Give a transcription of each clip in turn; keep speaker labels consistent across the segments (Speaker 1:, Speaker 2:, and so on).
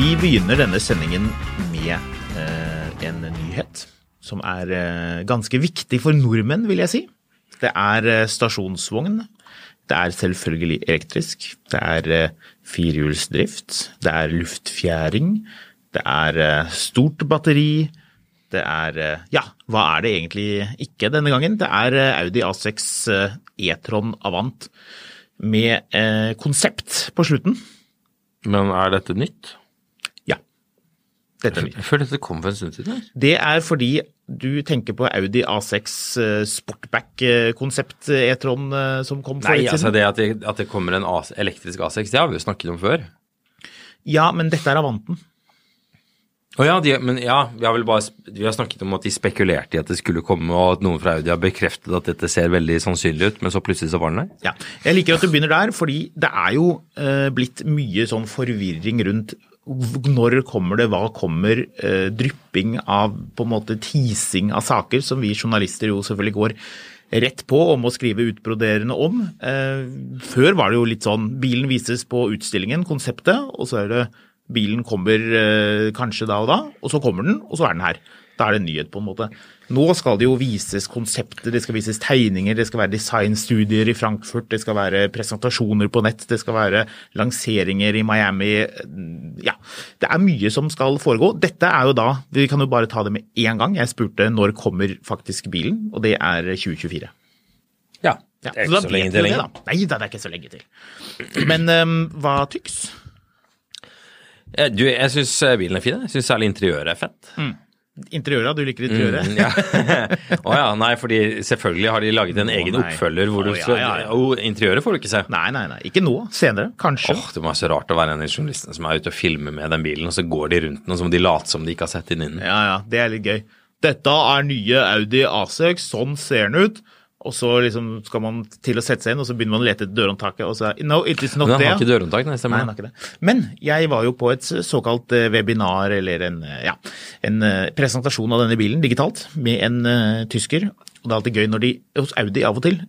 Speaker 1: Vi begynner denne sendingen med eh, en nyhet som er eh, ganske viktig for nordmenn, vil jeg si. Det er eh, stasjonsvogn. Det er selvfølgelig elektrisk. Det er eh, firehjulsdrift. Det er luftfjæring. Det er eh, stort batteri. Det er eh, Ja, hva er det egentlig ikke denne gangen? Det er Audi A6 eh, e-tron Avant med konsept på slutten.
Speaker 2: Men er dette nytt?
Speaker 1: Dette.
Speaker 2: Jeg føler dette kom for en stund siden. her.
Speaker 1: Det er fordi du tenker på Audi A6 eh, Sportback-konsept E-tron eh, som kom for
Speaker 2: Nei,
Speaker 1: litt
Speaker 2: altså det at det, at det kommer en A- elektrisk A6, det har vi jo snakket om før.
Speaker 1: Ja, men dette er Avanten.
Speaker 2: Å ja, de, men ja, vi har vel bare vi har snakket om at de spekulerte i at det skulle komme, og at noen fra Audi har bekreftet at dette ser veldig sannsynlig ut, men så plutselig så var den der.
Speaker 1: Ja. Jeg liker at du begynner der, fordi det er jo eh, blitt mye sånn forvirring rundt når kommer det, hva kommer, eh, drypping av på en måte teasing av saker som vi journalister jo selvfølgelig går rett på og må skrive utbroderende om. Eh, før var det jo litt sånn, bilen vises på utstillingen, konseptet, og så er det bilen kommer eh, kanskje da og da, og så kommer den, og så er den her. Da er det nyhet, på en måte. Nå skal det jo vises konsepter, det skal vises tegninger, det skal være designstudier i Frankfurt, det skal være presentasjoner på nett, det skal være lanseringer i Miami. Ja, det er mye som skal foregå. Dette er jo da, vi kan jo bare ta det med én gang. Jeg spurte når kommer faktisk bilen, og det er 2024.
Speaker 2: Ja,
Speaker 1: Ja,
Speaker 2: det er
Speaker 1: så
Speaker 2: ikke så
Speaker 1: vet
Speaker 2: lenge til
Speaker 1: det, da. Nei da, det er ikke så lenge til. Men um, hva tyks?
Speaker 2: Eh, Du, jeg syns bilen er fin. Jeg syns særlig interiøret er fett.
Speaker 1: Interiøret, du liker interiøret?
Speaker 2: Mm, ja. Å ja, nei, fordi selvfølgelig har de laget en
Speaker 1: Å,
Speaker 2: egen
Speaker 1: nei.
Speaker 2: oppfølger hvor du
Speaker 1: Å, ja,
Speaker 2: skal
Speaker 1: ja, ja.
Speaker 2: Jo, interiøret får du ikke se.
Speaker 1: Nei, nei, nei. Ikke nå. Senere. Kanskje.
Speaker 2: Åh, Det må være så rart å være en av de journalistene som er ute og filmer med den bilen, og så går de rundt den, og så må de late som de ikke har sett den innen.
Speaker 1: Ja, ja. Det er litt gøy. Dette er nye Audi A6. Sånn ser den ut. Og så liksom skal man til å sette seg inn, og så begynner man å lete etter dørhåndtaket, og så No, it is not
Speaker 2: Men han har
Speaker 1: there.
Speaker 2: ikke dørhåndtak, nei, stemmer
Speaker 1: nei,
Speaker 2: han
Speaker 1: har ikke det. Men jeg var jo på et såkalt eh, webinar, eller en, eh, ja, en eh, presentasjon av denne bilen digitalt, med en uh, tysker. Og det er alltid gøy når de, hos Audi av og til,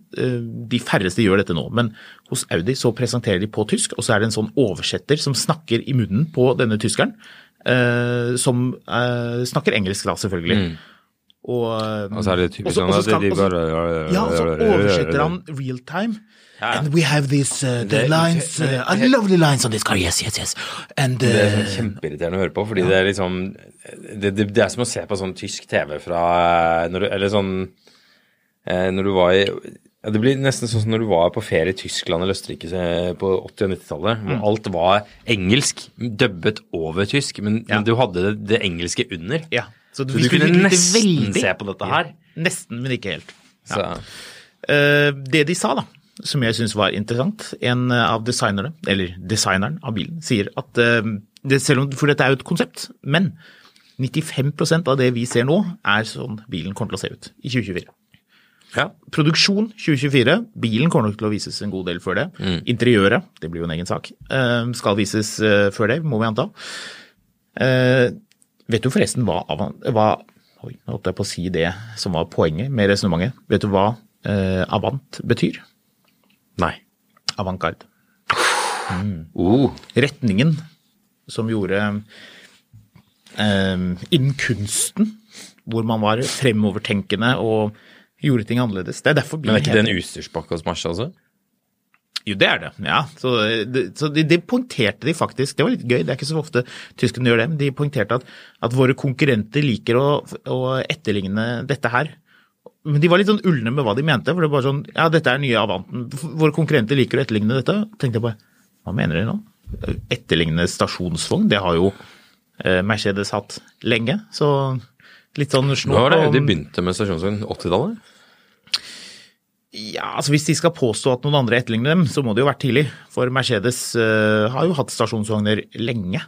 Speaker 1: de færreste gjør dette nå, men hos Audi så presenterer de på tysk, og så er det en sånn oversetter som snakker i munnen på denne tyskeren, som snakker engelsk da, selvfølgelig. Og, eh,
Speaker 2: Og så er det typisk sånn at de bare
Speaker 1: ja, og så oversetter han real time.
Speaker 2: Ja.
Speaker 1: And we have these uh, the
Speaker 2: Det-
Speaker 1: lines, uh, uh, lovely lines on this car, yes, yes, yes. And
Speaker 2: Det er
Speaker 1: uh,
Speaker 2: kjempeirriterende å høre på, fordi det er liksom det, det, det er som å se på sånn tysk TV fra når du, Eller sånn eh, Når du var i ja, Det blir nesten sånn som når du var på ferie i Tyskland eller Østerrike eh, på 80- og 90-tallet, Mm. alt var engelsk, dubbet over tysk, men,
Speaker 1: Ja.
Speaker 2: men du hadde det, det engelske under.
Speaker 1: ja. Så,
Speaker 2: Så du kunne nesten
Speaker 1: veldig-
Speaker 2: se på dette her.
Speaker 1: Nesten, men ikke helt.
Speaker 2: Så,
Speaker 1: Uh, det de sa da, som jeg synes var interessant, en av designerne, eller designeren av bilen, sier at uh, det, selv om, for dette er jo et konsept, men 95% av det vi ser nå er sånn bilen kommer til å se ut i 2024.
Speaker 2: ja.
Speaker 1: Produksjon 2024. Bilen kommer nok til å vises en god del før det. Interiøret, det blir jo en egen sak, eh, skal vises før det, må vi anta. Vet du forresten hva, hva Oi, nå holdt jeg på å si det som var poenget med resonnementet. Vet du hva eh, avant betyr?
Speaker 2: Nei.
Speaker 1: Avantgarde.
Speaker 2: Oh,
Speaker 1: Retningen som gjorde eh, innen kunsten hvor man var fremovertenkende og gjorde ting annerledes. Det er derfor
Speaker 2: Men er ikke det en utstyrspakke hos Merce også?
Speaker 1: Jo, det er det. ja. Så, det, så de, de poengterte de faktisk. Det var litt gøy, det er ikke så ofte tyskerne gjør det. men De poengterte at, at våre konkurrenter liker å, å etterligne dette her. Men de var litt sånn ulne med hva de mente. for det var bare sånn, ja, dette er nye Avanten. Våre konkurrenter liker å etterligne dette. tenkte jeg bare, hva mener de nå? Etterligne stasjonsvogn? Det har jo eh, Mercedes hatt lenge. Så litt sånn
Speaker 2: Nå
Speaker 1: Hva
Speaker 2: var det de begynte med stasjonsvogn 80-tallet?
Speaker 1: Ja, altså Hvis de skal påstå at noen andre etterligner dem, så må det jo vært tidlig. For Mercedes uh, har jo hatt stasjonsvogner lenge.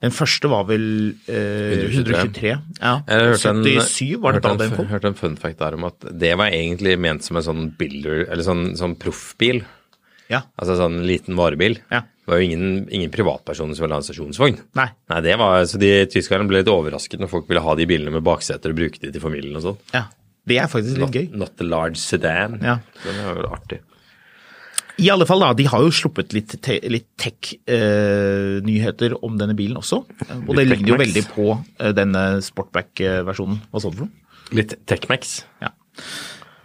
Speaker 1: Den første var vel uh,
Speaker 2: 123.
Speaker 1: 123. Ja.
Speaker 2: Jeg hørte en,
Speaker 1: 77 var det da den
Speaker 2: en,
Speaker 1: Jeg
Speaker 2: hørte en fun fact der om at det var egentlig ment som en sånn builder, eller sånn, sånn proffbil.
Speaker 1: Ja.
Speaker 2: Altså sånn liten varebil.
Speaker 1: Ja.
Speaker 2: Det var jo ingen, ingen privatpersoner som ville ha en stasjonsvogn.
Speaker 1: Nei.
Speaker 2: Nei, det var, så de Tyskerne ble litt overrasket når folk ville ha de bilene med bakseter og bruke de til familien og sånn.
Speaker 1: Ja. Det er faktisk litt
Speaker 2: Not,
Speaker 1: gøy.
Speaker 2: not the large sedan.
Speaker 1: Ja.
Speaker 2: Den er jo artig.
Speaker 1: I alle fall, da. De har jo sluppet litt, te, litt tech-nyheter om denne bilen også. Og det ligner jo veldig på eh, denne Sportback-versjonen. Hva så du for noe?
Speaker 2: Litt Techmax.
Speaker 1: Ja.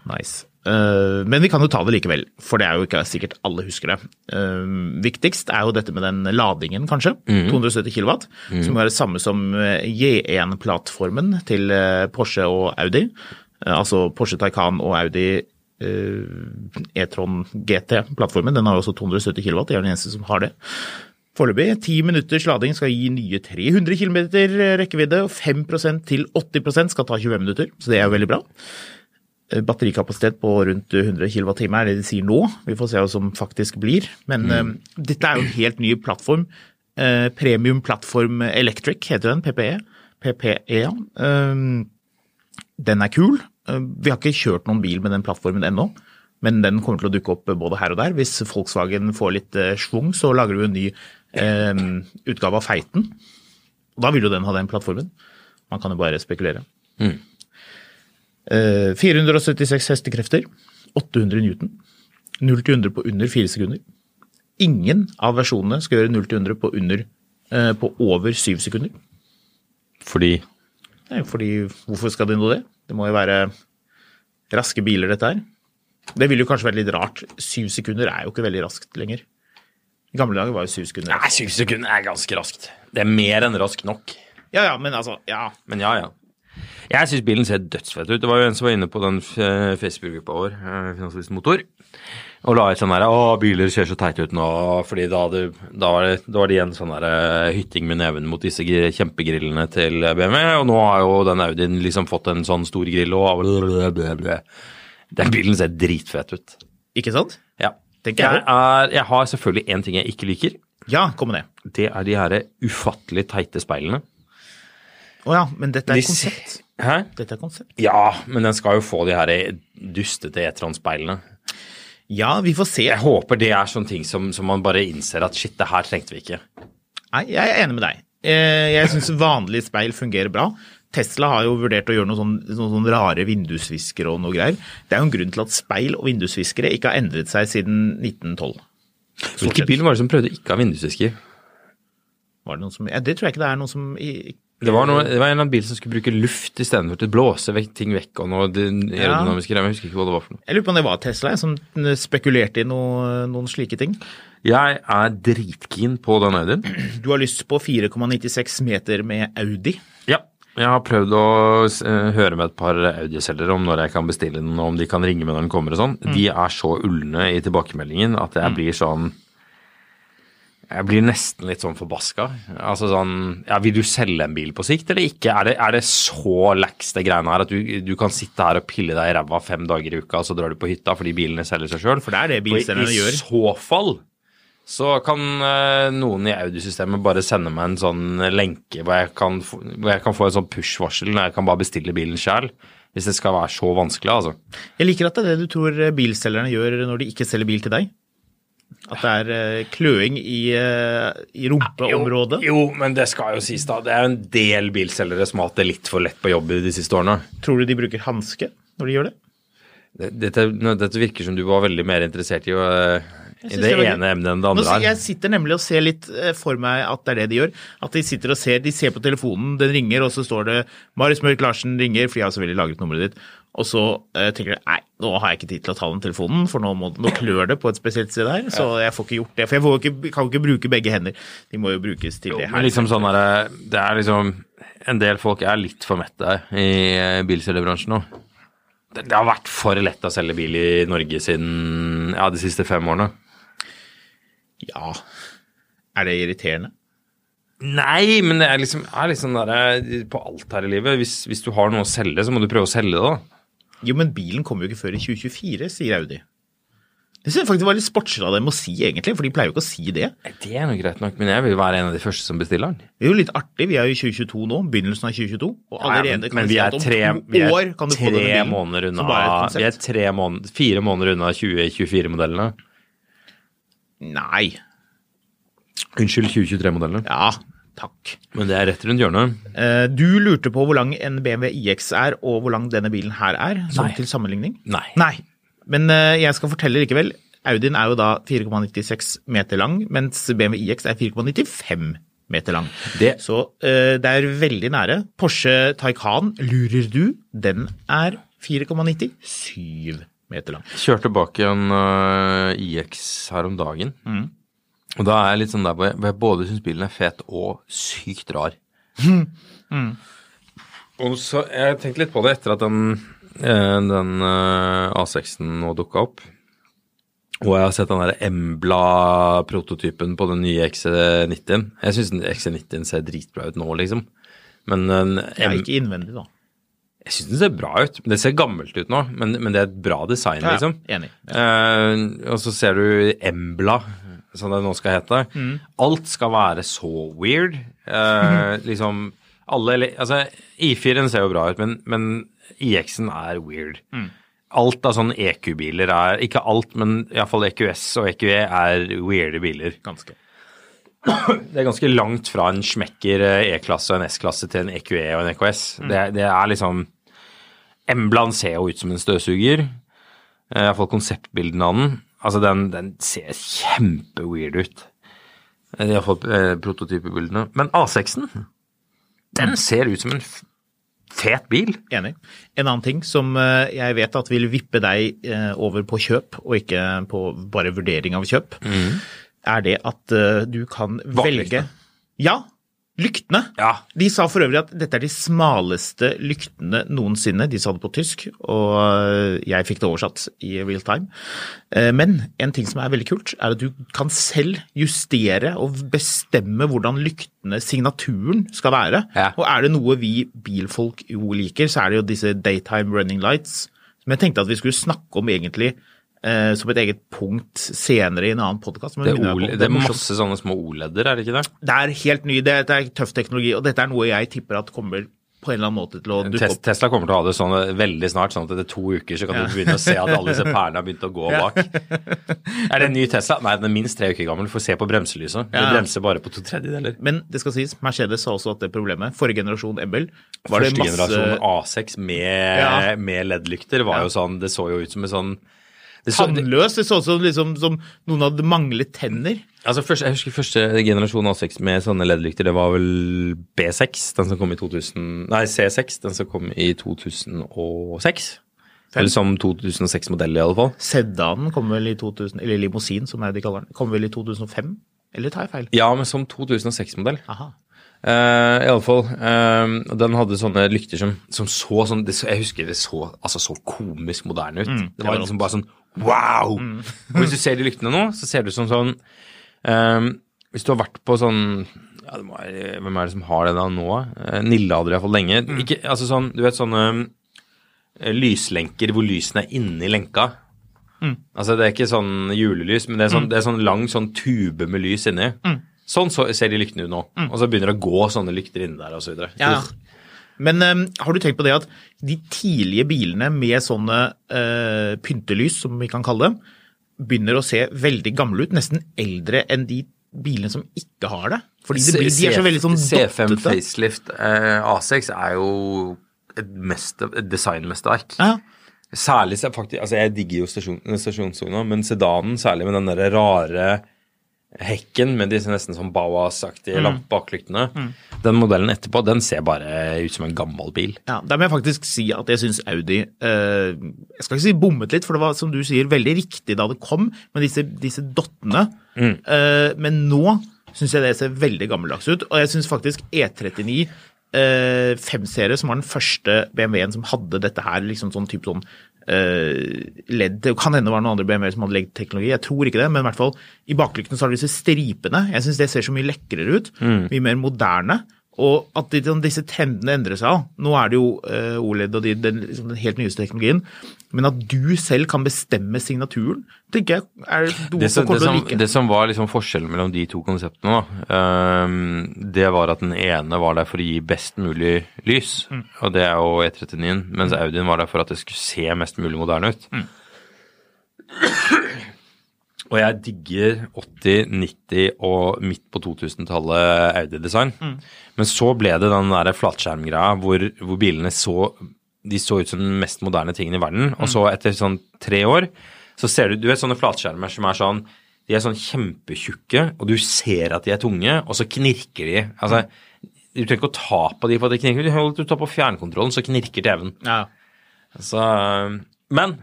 Speaker 1: Nice. Uh, men vi kan jo ta det likevel, for det er jo ikke sikkert alle husker det. Uh, viktigst er jo dette med den ladingen, kanskje. 270 kW. Som er det samme som eh, J1-plattformen til eh, Porsche og Audi. Eh, altså Porsche Taycan og Audi eh, E-tron GT-plattformen. Den har jo også 270 kW, det er den eneste som har det. Foreløpig 10 minutters lading skal gi nye 300 km rekkevidde, og 5% til 80% skal ta 25 minutter, så det er jo veldig bra. Eh, Batterikapasitet på rundt 100 kWt er det de sier nå. Vi får se hva som faktisk blir. Men eh, dette er jo en helt ny plattform. Uh, Premium Plattform Electric heter den, PPE. PPE, ja. Eh, den er kul. Eh, Vi har ikke kjørt noen bil med den plattformen ennå. Men den kommer til å dukke opp både her og der. Hvis Volkswagen får litt eh, schwung, så lager du en ny eh, utgave av Feiten. Da vil jo den ha den plattformen. Man kan jo bare spekulere. Eh, 476 hestekrefter, 800 newton. 0 til 100 på under 4 sekunder. Ingen av versjonene skal gjøre 0 til 100 på, under, eh, på over 7 sekunder.
Speaker 2: Fordi
Speaker 1: fordi hvorfor skal de nå det? Det må jo være raske biler, dette her. Det ville jo kanskje være litt rart. Syv sekunder er jo ikke veldig raskt lenger. I gamle dager var jo syv sekunder
Speaker 2: Nei, syv sekunder er ganske raskt. Det er mer enn raskt nok.
Speaker 1: Ja, ja, men altså, ja.
Speaker 2: Men ja, ja. Jeg syns bilen ser dødsfett ut. Det var jo en som var inne på den Facebook-gruppa vår, eh, Finansavisen Motor, og la ut sånn her Å, biler ser så teite ut nå, fordi da, hadde, da, var det, da var det igjen sånn der eh, hytting med neven mot disse kjempegrillene til BMW, og nå har jo den Audien liksom fått en sånn stor grill og. Den bilen ser dritfet ut.
Speaker 1: Ikke sant?
Speaker 2: Ja.
Speaker 1: Jeg
Speaker 2: er, jeg har selvfølgelig én ting jeg ikke liker.
Speaker 1: Ja, kom med det.
Speaker 2: Det er de her ufattelig teite speilene.
Speaker 1: Å ja, men dette er
Speaker 2: De
Speaker 1: konsept.
Speaker 2: Hæ?
Speaker 1: Dette er konsept.
Speaker 2: Ja, men den skal jo få de her dustete E-tron-speilene.
Speaker 1: Ja, vi får se.
Speaker 2: Jeg håper det er sånne ting som, som man bare innser at shit, det her trengte vi ikke.
Speaker 1: Nei, jeg er enig med deg. Eh, Jeg syns vanlige speil fungerer bra. Tesla har jo vurdert å gjøre noen sånne, noen sånne rare vindusviskere og noe greier. Det er jo en grunn til at speil og vindusviskere ikke har endret seg siden 1912.
Speaker 2: Hvilken bil var det som prøvde ikke å ha vindusvisker?
Speaker 1: Var det noen som Ja, det tror jeg ikke det er noen som
Speaker 2: Det var, noe, det var en eller annen bil som skulle bruke luft istedenfor til å blåse vekk, ting vekk og noe det ja. greier. Jeg husker ikke hva det var for noe.
Speaker 1: Jeg lurer på om det var Tesla jeg, som spekulerte i noe, noen slike ting.
Speaker 2: Jeg er dritkeen på den Audien.
Speaker 1: Du har lyst på 4,96 meter med Audi.
Speaker 2: Ja. Jeg har prøvd å eh, høre med et par Audi-selgere om når jeg kan bestille den, og om de kan ringe med når den kommer og sånn. De er så ulne i tilbakemeldingen at jeg blir sånn Jeg blir nesten litt sånn forbaska. Altså sånn Ja, vil du selge en bil på sikt eller ikke? Er det, er det så lax det greiene her at du, du kan sitte her og pille deg i ræva fem dager i uka, og så drar du på hytta fordi bilene selger seg sjøl?
Speaker 1: For det er det bilselgerne gjør.
Speaker 2: I så fall så kan eh, noen i Audi-systemet bare sende meg en sånn lenke hvor jeg kan, hvor jeg kan få en sånn push-varsel når jeg kan bare bestille bilen sjøl. Hvis det skal være så vanskelig, altså.
Speaker 1: Jeg liker at det er det du tror bilselgerne gjør når de ikke selger bil til deg. At det er eh, kløing i, eh, i rumpeområdet.
Speaker 2: Jo, men det skal jo sies, da. Det er jo en del bilselgere som har hatt det litt for lett på jobb de siste årene.
Speaker 1: Tror du de bruker hanske når de gjør det?
Speaker 2: Det- Dette, dette virker som du var veldig mer interessert i å i det
Speaker 1: det
Speaker 2: ene emnet enn det andre Nå,
Speaker 1: jeg sitter nemlig og ser litt eh, for meg at det er det de gjør. At de sitter og ser, de ser på telefonen, den ringer, og så står det 'Marius Mørk Larsen ringer', for jeg har selvfølgelig lagret nummeret ditt. Og så eh, tenker du nei, nå har jeg ikke tid til å ta den telefonen, for nå, må, nå klør det på et spesielt sted her. Så jeg får ikke gjort det. For jeg får ikke, kan ikke bruke begge hender. De må jo brukes til det her.
Speaker 2: Men liksom sånn der, det er liksom En del folk er litt for mette i eh, bilselgerbransjen nå. Det, det har vært for lett å selge bil i Norge siden ja, de siste fem årene.
Speaker 1: Ja. Er det irriterende?
Speaker 2: Nei, men det er liksom, er liksom der, på alt her i livet. Hvis, hvis du har noe å selge, så må du prøve å selge det, da.
Speaker 1: Jo, men bilen kommer jo ikke før i 2024, sier Audi. Det synes jeg faktisk var litt sportslig av dem å si, egentlig, for de pleier jo ikke å si det.
Speaker 2: Det er nå greit nok, men jeg vil være en av de første som bestiller den.
Speaker 1: Det er jo litt artig, vi er jo i 2022 nå, begynnelsen av 2022, og allerede
Speaker 2: Ja, men,
Speaker 1: kan vi si at om
Speaker 2: tre,
Speaker 1: to år kan du få denne bilen,
Speaker 2: måneder unna
Speaker 1: er
Speaker 2: Vi er tre måneder, fire måneder unna 2024-modellene.
Speaker 1: Nei.
Speaker 2: Unnskyld, 2023-modellene.
Speaker 1: Ja, takk.
Speaker 2: Men det er rett rundt hjørnet.
Speaker 1: Eh, Du lurte på hvor lang en BMW iX er, og hvor lang denne bilen her er, som
Speaker 2: Nei.
Speaker 1: til sammenligning?
Speaker 2: Nei.
Speaker 1: Nei. Men eh, jeg skal fortelle likevel. Audien er jo da 4,96 meter lang, mens BMW iX er 4,95 meter lang.
Speaker 2: Det-
Speaker 1: Så eh, det er veldig nære. Porsche Taycan, lurer du, den er 4,97 meter lang.
Speaker 2: Kjørte bak en uh, IX her om dagen. Og da er jeg litt sånn der hvor jeg, hvor jeg både syns bilen er fet og sykt rar. Og så Jeg tenkte litt på det etter at den, eh, den øh, A6-en nå dukka opp. Og jeg har sett den der Embla-prototypen på den nye XC90-en. Jeg syns XC90-en ser dritbra ut nå, liksom. Men den
Speaker 1: Jeg er
Speaker 2: M-
Speaker 1: ikke innvendig, da.
Speaker 2: jeg syns den ser bra ut. Det ser gammelt ut nå, men, men det er et bra design,
Speaker 1: Ja,
Speaker 2: liksom.
Speaker 1: enig.
Speaker 2: Eh, og så ser du Embla, som det nå skal hete.
Speaker 1: Mm.
Speaker 2: Alt skal være så weird. Eh, liksom alle Altså, I4-en ser jo bra ut, men, men IX-en er weird.
Speaker 1: Mm.
Speaker 2: Alt av sånne EQ-biler er Ikke alt, men iallfall EQS og EQE er weirde biler.
Speaker 1: Ganske.
Speaker 2: Det er ganske langt fra en smekker eh, E-klasse og en S-klasse til en EQE og en EKS. Det, det er liksom Emblan ser jo ut som en støvsuger. Eh, Iallfall konseptbildene av den. Altså, den, den ser kjempeweird ut. Iallfall eh, prototypebildene. Men A6-en, den ser ut som en fet bil.
Speaker 1: Enig. En annen ting som eh, jeg vet at vil vippe deg eh, over på kjøp, og ikke på bare vurdering av kjøp, er det at eh, du kan velge Ja, lyktene.
Speaker 2: Ja.
Speaker 1: De sa for øvrig at dette er de smaleste lyktene noensinne. De sa det på tysk, og eh, jeg fikk det oversatt i real time. Eh, Men en ting som er veldig kult, er at du kan selv justere og bestemme hvordan lyktene, signaturen, skal være.
Speaker 2: Ja.
Speaker 1: Og er det noe vi bilfolk jo liker, så er det jo disse daytime running lights, som jeg tenkte at vi skulle snakke om egentlig eh, som et eget punkt senere i en annen podkast.
Speaker 2: Det er, det er masse sånne små OLED-er, er det ikke det?
Speaker 1: det er helt ny, det, det er tøff teknologi, og dette er noe jeg tipper at kommer på en eller annen måte til å dukke opp.
Speaker 2: Tesla kommer til å ha det sånn veldig snart, sånn at etter to uker så kan du begynne å se at alle disse perlene har begynt å gå bak. Er det en ny Tesla? Nei, den er minst tre uker gammel. Du får se på bremselyset. Det
Speaker 1: Ja.
Speaker 2: bremser bare på to tredjedeler.
Speaker 1: Men det skal sies, Mercedes har også hatt det problemet. Forrige generasjon Ebbel. var det
Speaker 2: Første
Speaker 1: masse
Speaker 2: generasjon A6 med,
Speaker 1: Ja.
Speaker 2: med LED-lykter var
Speaker 1: Ja.
Speaker 2: jo sånn Det så jo ut som en sånn det så, det,
Speaker 1: tannløs. Det så ut som liksom, som noen hadde manglet tenner.
Speaker 2: altså første, Jeg husker første generasjon A6 med sånne LED-lykter. Det var vel B6, den som kom i 2000 Nei, C6, den som kom i 2006. Eller som 2006-modell, i alle fall.
Speaker 1: Sedanen kom vel i 2000, eller limousin som de kaller den, kom vel i 2005? Eller tar jeg feil?
Speaker 2: Ja, men som 2006-modell. Uh, I alle fall. eh, den hadde sånne lykter som, som så sånn Jeg husker det så altså, så komisk moderne ut. det var
Speaker 1: var
Speaker 2: liksom bare sånn wow! Og hvis du ser de lyktene nå, så ser det ut som sånn um, Hvis du har vært på sånn ja, være, Hvem er det som har det da nå? Uh, Nille hadde det iallfall lenge. Ikke, altså sånn, Du vet sånne um, lyslenker hvor lysene er inni lenka. Altså Det er ikke sånn julelys, men det er sånn, det er sånn lang sånn tube med lys inni. Sånn så ser de lyktene ut nå. Og så begynner det å gå sånne lykter inni der, og så videre.
Speaker 1: Ja. Men um, har du tenkt på det at de tidlige bilene med sånne uh, pyntelys, som vi kan kalle dem, begynner å se veldig gamle ut, nesten eldre enn de bilene som ikke har det? Fordi det blir, de er så veldig sånn
Speaker 2: C5
Speaker 1: dottete.
Speaker 2: facelift eh, A6 er jo et, mest, et designmesterverk.
Speaker 1: Ja.
Speaker 2: Særlig faktisk, altså Jeg digger jo stasjon, stasjonssona, men sedanen, særlig med den der rare hekken med disse nesten sånn Bawas-aktige
Speaker 1: Mm.
Speaker 2: baklyktene. Mm. den modellen etterpå, den ser bare ut som en gammel bil.
Speaker 1: Ja, Der må jeg faktisk si at jeg syns Audi eh, Jeg skal ikke si bommet litt, for det var som du sier veldig riktig da det kom med disse, disse dottene. Eh, men nå syns jeg det ser veldig gammeldags ut. Og jeg syns faktisk E39 eh, 5-serie, som var den første BMW-en som hadde dette her, liksom sånn type sånn eh, LED Det kan hende det var noen andre BMW-er som hadde LED-teknologi, jeg tror ikke det, men i hvert fall i baklykten så har du disse stripene. Jeg syns det ser så mye lekrere ut. Mye mer moderne. Og at de, sånn, disse trendene endrer seg. Nå er det jo eh, OLED og de, den, liksom, den helt nyeste teknologien. Men at du selv kan bestemme signaturen, tenker jeg er noe
Speaker 2: Det som, det, som,
Speaker 1: like.
Speaker 2: det som var liksom forskjellen mellom de to konseptene, da, um, det var at den ene var der for å gi best mulig lys,
Speaker 1: Mm.
Speaker 2: og det er jo E39-en. mens Audien var der for at det skulle se mest mulig moderne ut.
Speaker 1: Mm.
Speaker 2: Og jeg digger 80-, 90- og midt på 2000-tallet Audi-design.
Speaker 1: Mm.
Speaker 2: Men så ble det den der flatskjermgreia hvor, hvor bilene så de så ut som den mest moderne tingen i verden. Og så etter sånn tre år så ser du Du vet sånne flatskjermer som er sånn De er sånn kjempetjukke, og du ser at de er tunge, og så knirker de. Altså, du trenger ikke å ta på de for at de knirker. Du tar på fjernkontrollen, så knirker TV-en.
Speaker 1: Ja.
Speaker 2: Så, men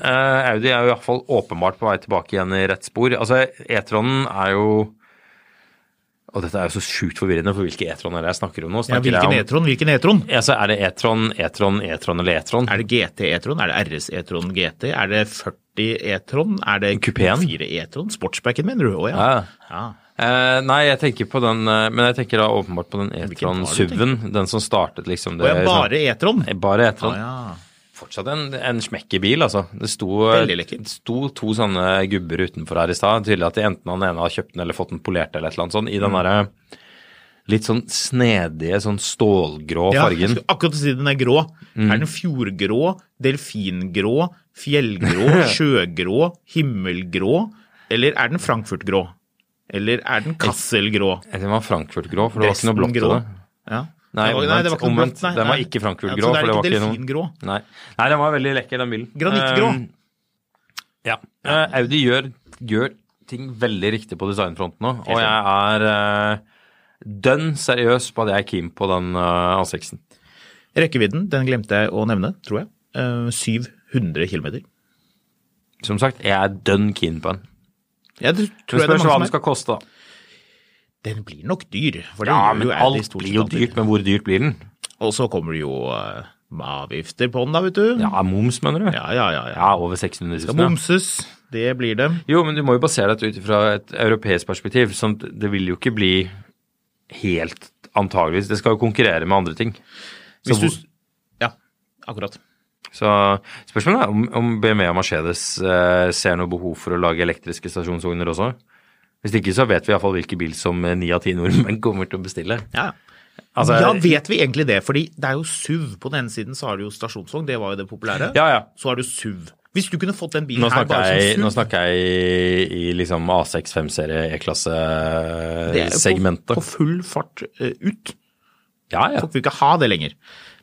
Speaker 2: Audi er jo iallfall åpenbart på vei tilbake igjen i rett spor. Altså, E-tronen er jo Og dette er jo så sjukt forvirrende, for hvilke E-tron er det jeg snakker om nå?
Speaker 1: Ja, hvilken E-tron? Hvilken E-tron?
Speaker 2: Ja, så er det E-tron, E-tron, E-tron eller E-tron?
Speaker 1: Er det GT E-tron? Er det RS E-tron GT? Er det 40 E-tron? Er det
Speaker 2: Kupeen?
Speaker 1: 4 E-tron? Sportsbacken, mener du? Å ja.
Speaker 2: Ja. Eh, nei, jeg tenker på den eh, Men jeg tenker da åpenbart på den
Speaker 1: E-tron-suven
Speaker 2: SUV-en. Den som startet liksom det
Speaker 1: Å ja, bare E-tron?
Speaker 2: Bare E-tron.
Speaker 1: Ah, ja.
Speaker 2: Fortsatt en, en smekkebil, altså. Det sto, sto to sånne gubber utenfor her i stad. Tydelig at de enten han ene har kjøpt den eller fått den polert eller et eller annet sånt. I
Speaker 1: Mm.
Speaker 2: den derre litt sånn snedige, sånn stålgrå
Speaker 1: Ja, jeg skulle akkurat si den er grå.
Speaker 2: Mm.
Speaker 1: Er den fjordgrå, delfingrå, fjellgrå, sjøgrå, himmelgrå, eller er den frankfurtgrå? Eller er den kasselgrå?
Speaker 2: Den var Frankfurt-grå, for det var ikke noe blått i det.
Speaker 1: Ja.
Speaker 2: Nei,
Speaker 1: det var, nei, det var ikke
Speaker 2: omvendt.
Speaker 1: blått, nei.
Speaker 2: Den var
Speaker 1: nei.
Speaker 2: ikke Frankfurt-grå,
Speaker 1: Ja, så det er ikke delfingrå.
Speaker 2: Nei. Nei, den var veldig lekker, den bilen.
Speaker 1: Granittgrå.
Speaker 2: Um, ja. Uh, Audi gjør, gjør ting veldig riktig på designfronten nå, og jeg er uh, dønn seriøs på at jeg er keen på den uh, A6-en.
Speaker 1: Rekkevidden, den glemte jeg å nevne, tror jeg. Uh, 700 km.
Speaker 2: Som sagt, jeg er dønn keen på den.
Speaker 1: Jeg tror jeg det
Speaker 2: spørs hva den skal koste, da.
Speaker 1: Den blir nok dyr. For
Speaker 2: Ja, men alt blir jo dyrt, men hvor dyrt blir den?
Speaker 1: Og så kommer det jo med avgifter på den, da, vet du.
Speaker 2: Ja, moms, mener du?
Speaker 1: ja, ja. ja, ja.
Speaker 2: Ja, over 600
Speaker 1: Skal
Speaker 2: 000. Skal
Speaker 1: momses, det blir det.
Speaker 2: Jo, men du må jo basere dette ut fra et europeisk perspektiv. sånn det vil jo ikke bli helt antageligvis. Det skal jo konkurrere med andre ting. Så,
Speaker 1: Hvis du Ja, akkurat.
Speaker 2: så spørsmålet er om, om BMW og Mercedes eh, ser noe behov for å lage elektriske stasjonsvogner også. Hvis ikke så vet vi iallfall hvilken bil som eh, ni av ti nordmenn kommer til å bestille.
Speaker 1: Ja.
Speaker 2: Altså,
Speaker 1: ja, vet vi egentlig det? Fordi det er jo SUV. På den ene siden så har du jo stasjonsvogn, det var jo det populære.
Speaker 2: Ja, ja.
Speaker 1: Så har du SUV. Hvis du kunne fått den bilen
Speaker 2: Nå
Speaker 1: her bare
Speaker 2: jeg,
Speaker 1: som
Speaker 2: nå snakker jeg i, i liksom A6 5-serie
Speaker 1: det er jo
Speaker 2: E-klasse-segmentet.
Speaker 1: På, på full fart eh, ut.
Speaker 2: Ja, ja.
Speaker 1: Folk vil ikke ha det lenger.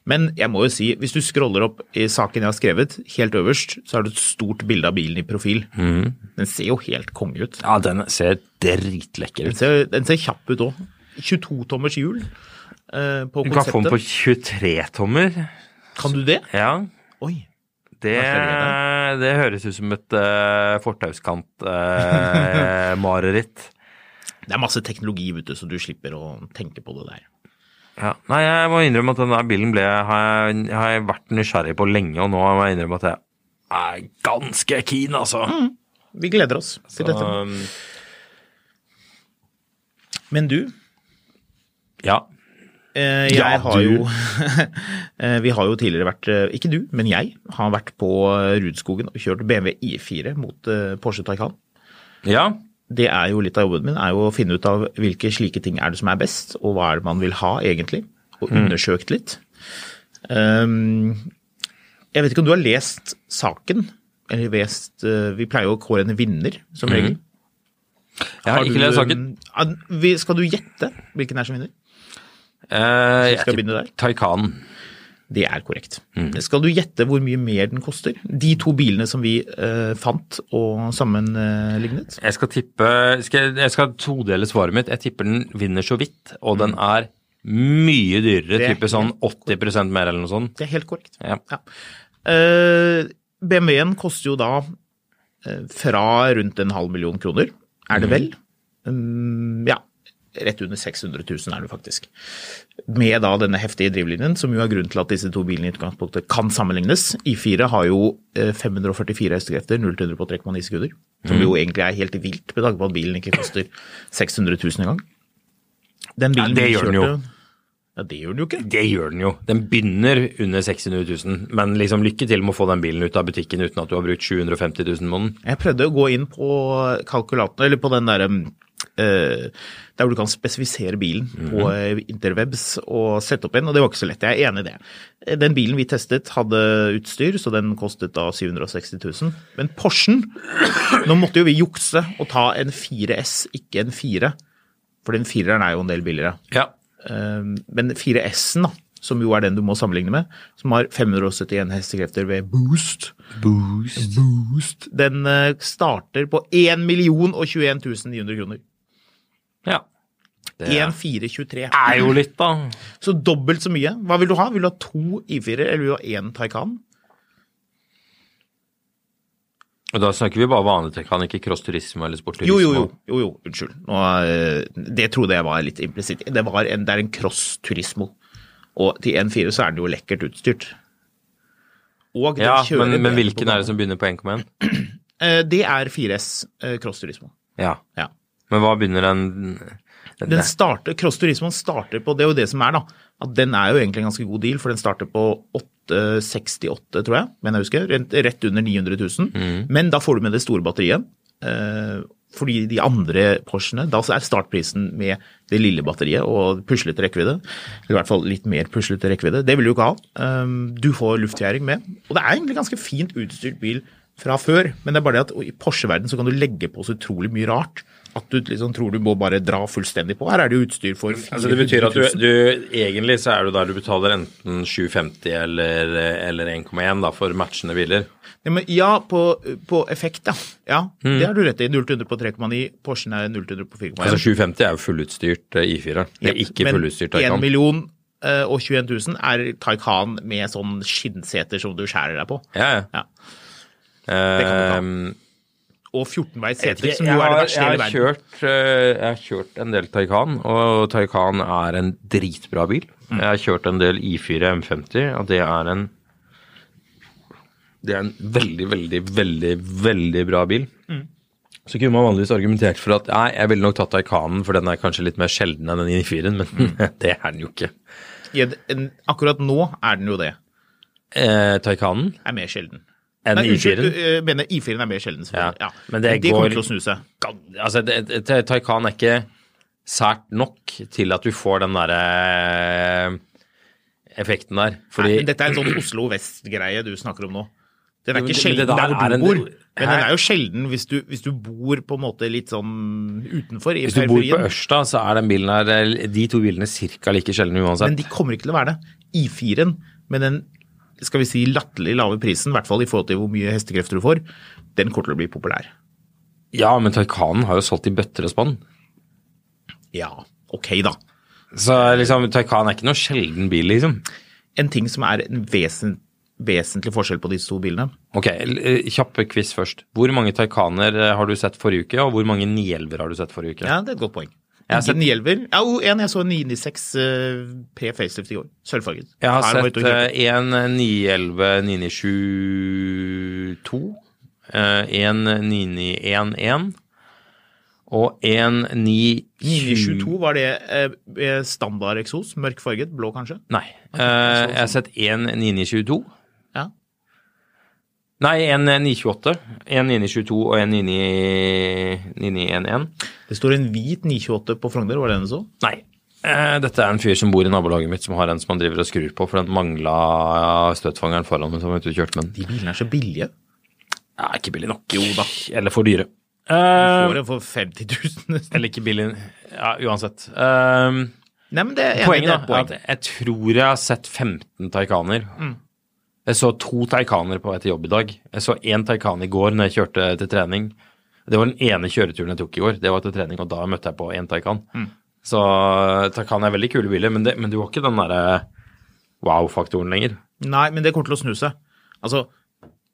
Speaker 1: Men jeg må jo si, hvis du scroller opp i saken jeg har skrevet, helt øverst, så har du et stort bilde av bilen i profil.
Speaker 2: Mm.
Speaker 1: Den ser jo helt konge ut.
Speaker 2: ja, den ser dritlekker
Speaker 1: Den
Speaker 2: ut.
Speaker 1: ser, den ser kjapp ut òg. 22-tommers hjul eh, på
Speaker 2: Du kan få den på 23-tommer.
Speaker 1: Kan du det?
Speaker 2: Ja.
Speaker 1: Oi.
Speaker 2: Det, det høres ut som et uh, fortauskant-mareritt.
Speaker 1: Det er masse teknologi, vet du, så du slipper å tenke på det der.
Speaker 2: Ja. Nei, jeg må innrømme at denne bilen ble, har, jeg, har jeg vært nysgjerrig på lenge, og nå må jeg innrømme at jeg er ganske keen, altså.
Speaker 1: Vi gleder oss til dette.
Speaker 2: Um,
Speaker 1: Men du,
Speaker 2: ja.
Speaker 1: eh, jeg
Speaker 2: Ja,
Speaker 1: har jo eh, Vi har jo tidligere vært eh, Ikke du, men jeg har vært på Rudskogen og kjørt BMW I4 mot Porsche Taycan.
Speaker 2: Ja.
Speaker 1: Det er jo litt av jobben min, er jo å finne ut av hvilke slike ting er det som er best, og hva er det man vil ha egentlig, og undersøkt litt. Um, jeg vet ikke om du har lest saken, eller lest eh, Vi pleier jo å kåre en vinner, som regel.
Speaker 2: Jeg har ikke
Speaker 1: du,
Speaker 2: lest saken.
Speaker 1: Skal du gjette hvilken er som vinner?
Speaker 2: Jeg
Speaker 1: skal begynne der.
Speaker 2: Taycan.
Speaker 1: Det er korrekt. Skal du gjette hvor mye mer den koster? De to bilene som vi eh, fant og sammenlignet?
Speaker 2: Jeg skal tippe skal, Jeg skal todele svaret mitt. Jeg tipper den vinner så vidt, og den er mye dyrere.
Speaker 1: Er
Speaker 2: Type sånn 80% mer eller noe sånt.
Speaker 1: Det er helt korrekt.
Speaker 2: Ja.
Speaker 1: Eh, BMW-en koster jo da uh, fra rundt en halv million kroner, er det vel? Mm, ja, rett under 600 000 er det faktisk. Med da denne heftige drivlinjen, som jo er grunnen til at disse to bilene i utgangspunktet kan sammenlignes. I4 har jo eh, 544 hestekrefter, 0 til 100 på 3,9 sekunder. Som jo egentlig er helt vilt, med tanke på at bilen ikke koster 600 000 engang. Den
Speaker 2: Ja, det gjør den jo.
Speaker 1: Ja, det gjør den jo ikke.
Speaker 2: Det gjør den jo. Den begynner under 600 000, men liksom lykke til med å få den bilen ut av butikken uten at du har brukt 750 000 måneden.
Speaker 1: Jeg prøvde å gå inn på kalkulatoren, eller på den derre eh, der hvor du kan spesifisere bilen på eh, interwebs og sette opp en, og det var ikke så lett. Jeg er enig i det. Eh, Den bilen vi testet hadde utstyr, så den kostet da 760 000. Men Porschen Nå måtte jo vi jukse og ta en 4S, ikke en 4. For den 4-eren er jo en del billigere.
Speaker 2: Ja.
Speaker 1: Eh, Men 4S-en, da, som jo er den du må sammenligne med, som har 571 hestekrefter ved boost,
Speaker 2: Boost.
Speaker 1: den eh, starter på 1 021 900 kroner.
Speaker 2: Ja. Det
Speaker 1: 1423.
Speaker 2: er jo litt, da.
Speaker 1: Så dobbelt så mye. Hva vil du ha? Vil du ha to I4-er, eller vil du ha én Taycan?
Speaker 2: Og da snakker vi bare vanlig Taycan, ikke cross turisme eller sport
Speaker 1: Jo, jo, jo. jo, jo. Unnskyld. Nå, eh, det trodde jeg var litt implisitt. Det, en- det er en cross turismo. Og til 1.4 så er den jo lekkert utstyrt.
Speaker 2: Ja, men, men hvilken er det som begynner på 1,1?
Speaker 1: Eh, Det er 4S eh, Cross Turismo.
Speaker 2: Ja.
Speaker 1: Ja.
Speaker 2: Men hva begynner den
Speaker 1: Den starter, Cross Turismo starter på Det er jo det som er, da. At den er jo egentlig en ganske god deal, for den starter på 868, tror jeg. Men jeg husker, rett, under 900 000. Men da får du med det store batteriet. Eh, fordi de andre Porschene, da er startprisen med det lille batteriet og puslete rekkevidde. Eller i hvert fall litt mer puslete rekkevidde. Det vil du ikke ha. Um, du får luftfjæring med. Og det er egentlig ganske fint utstyrt bil fra før, men det er bare det at i Porsche-verden så kan du legge på så utrolig mye rart. At du liksom tror du må bare dra fullstendig på. Her er det jo utstyr for 400 000.
Speaker 2: Altså Det betyr at du, du egentlig så er du der du betaler enten 750 eller, eller 1,1 da for matchende biler.
Speaker 1: Ja, men ja på, på effekt, ja. ja
Speaker 2: Mm.
Speaker 1: Det har du rett i. 0 til 100 på 3,9. Porschen er 0 til 100 på 4,1.
Speaker 2: Altså 750 er jo fullutstyrt eh, I4. Det er ikke fullutstyrt
Speaker 1: Men 1 million eh, og 21 000 er Taycan med sånn skinnseter som du skjærer deg på.
Speaker 2: Ja, ja.
Speaker 1: Ja. Kan du ta.
Speaker 2: Ehm,
Speaker 1: Og 14-veis
Speaker 2: jeg,
Speaker 1: seter, som jo er det verste i hele verden.
Speaker 2: kjørt, eh, jeg har kjørt en del Taycan, og Taycan er en dritbra bil.
Speaker 1: Mm.
Speaker 2: Jeg har kjørt en del I4 M50, og det er en det er en veldig, veldig, veldig, veldig bra bil.
Speaker 1: Mm.
Speaker 2: Så kunne man vanligvis argumentert for at nei, jeg ville nok tatt Taycanen, for den er kanskje litt mer sjelden enn den I4-en, men
Speaker 1: Mm.
Speaker 2: det er den jo ikke.
Speaker 1: Ja, akkurat nå er den jo det.
Speaker 2: Eh, Taycanen
Speaker 1: Er mer sjelden.
Speaker 2: Enn I4-en?
Speaker 1: jeg mener I4-en er mer sjelden, selvfølgelig.
Speaker 2: Ja,
Speaker 1: Ja.
Speaker 2: men det
Speaker 1: kommer
Speaker 2: går-
Speaker 1: til å snu seg.
Speaker 2: Altså, det, det, Taycan er ikke sært nok til at du får den derre effekten der. Fordi
Speaker 1: Nei, men dette er en sånn Oslo Vest-greie du snakker om nå. Den er ikke
Speaker 2: det-
Speaker 1: sjelden
Speaker 2: det der
Speaker 1: der
Speaker 2: er
Speaker 1: du
Speaker 2: en-
Speaker 1: bor, men den er jo sjelden hvis du, hvis du bor på en måte litt sånn utenfor, i
Speaker 2: hvis du bor på. Ørsta, så er den bilen her, de to bilene ca. like sjeldne
Speaker 1: Men de kommer ikke til å være det. I4-en med den skal vi si latterlig lave prisen, i hvert fall i forhold til hvor mye hestekrefter du får, den kommer til å bli populær.
Speaker 2: Ja, men Taycanen har jo solgt i bøtter og spann.
Speaker 1: Ja, ok da.
Speaker 2: Så liksom, Taycan er ikke noe sjelden bil, liksom.
Speaker 1: En ting som er en vesent, vesentlig forskjell på disse to bilene.
Speaker 2: Ok, l- kjappe quiz først. Hvor mange Taycaner eh, har du sett forrige uke, og hvor mange 911 har du sett forrige uke?
Speaker 1: Ja, det er et godt poeng.
Speaker 2: Jeg har sett-
Speaker 1: En 911. Ja, en jeg så en 996 P pre-facelift i går. Sølvfarget.
Speaker 2: Jeg har
Speaker 1: Her
Speaker 2: sett eh, en 911 997, eh, en 9911 og en 922
Speaker 1: 922 var det eh, standard eksos, mørk farget, blå kanskje?
Speaker 2: Nei. eh, jeg har sett en 9922. Nei, en 928, en 922 og en 9911.
Speaker 1: Det står en hvit 928 på Frogner, var det den så?
Speaker 2: Nei. Eh, dette er en fyr som bor i nabolaget mitt, som har en som han driver og skrur på, for den mangla støtfangeren foran, som og kjørte med den.
Speaker 1: De bilene er så billige.
Speaker 2: Ja, ikke billig nok.
Speaker 1: Jo da.
Speaker 2: Eller for dyre.
Speaker 1: Du
Speaker 2: Eh,
Speaker 1: får en for 50 000 nesten.
Speaker 2: Eller ikke billig Ja, uansett. Um,
Speaker 1: Nei, men det er
Speaker 2: Poenget da,
Speaker 1: er poeng.
Speaker 2: at jeg tror jeg har sett 15 Taycaner. Jeg så to taikanere på vei til jobb i dag. Jeg så én taikan i går når jeg kjørte til trening. Det var den ene kjøreturen jeg tok i går. Det var til trening, og da møtte jeg på én Taycan. Så taikan er veldig kule biler, men, det, men du har ikke den derre wow-faktoren lenger.
Speaker 1: Nei, men det kommer til å snu seg. Altså,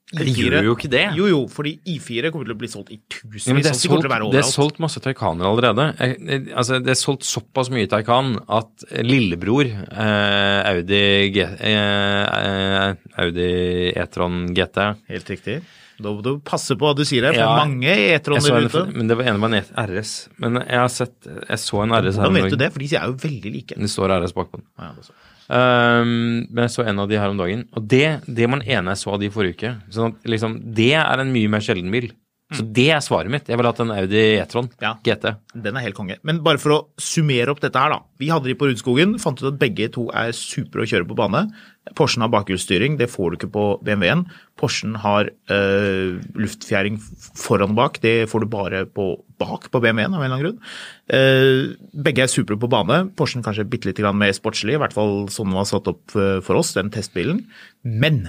Speaker 2: Det gjør jo ikke det.
Speaker 1: Jo, jo, fordi I4 kommer til å bli solgt i tusenvis.
Speaker 2: Ja, det, er solgt, det er solgt masse Taycaner allerede. Jeg, jeg, altså, det er solgt såpass mye Taycan at lillebror, eh, Audi, G, eh, eh, Audi E-tron GT
Speaker 1: Helt riktig. Da må du passe på hva du sier her, for
Speaker 2: Ja,
Speaker 1: mange E-troner ute.
Speaker 2: men det var ene var en RS. Men jeg har sett Jeg så en RS her
Speaker 1: Hvordan vet du det? For de er jo veldig like.
Speaker 2: Det står RS bakpå den.
Speaker 1: Ja, det.
Speaker 2: Um, men jeg så en av de her om dagen, og det, det den ene jeg så av de forrige uke. Sånn liksom, det er en mye mer sjelden bil. Så det er svaret mitt. Jeg ville hatt en Audi E-tron
Speaker 1: Ja.
Speaker 2: GT.
Speaker 1: Den er helt konge. Men bare for å summere opp dette her, da. Vi hadde de på Rudskogen, fant ut at begge to er supre å kjøre på bane. Porschen har bakhjulsstyring, det får du ikke på BMW-en. Porschen har øh, luftfjæring foran og bak, det får du bare på bak på BMW-en av en eller annen grunn. Uh, begge er supre på bane. Porschen kanskje bitte litt grann mer sportslig, i hvert fall sånn den var satt opp øh, for oss, den testbilen. Men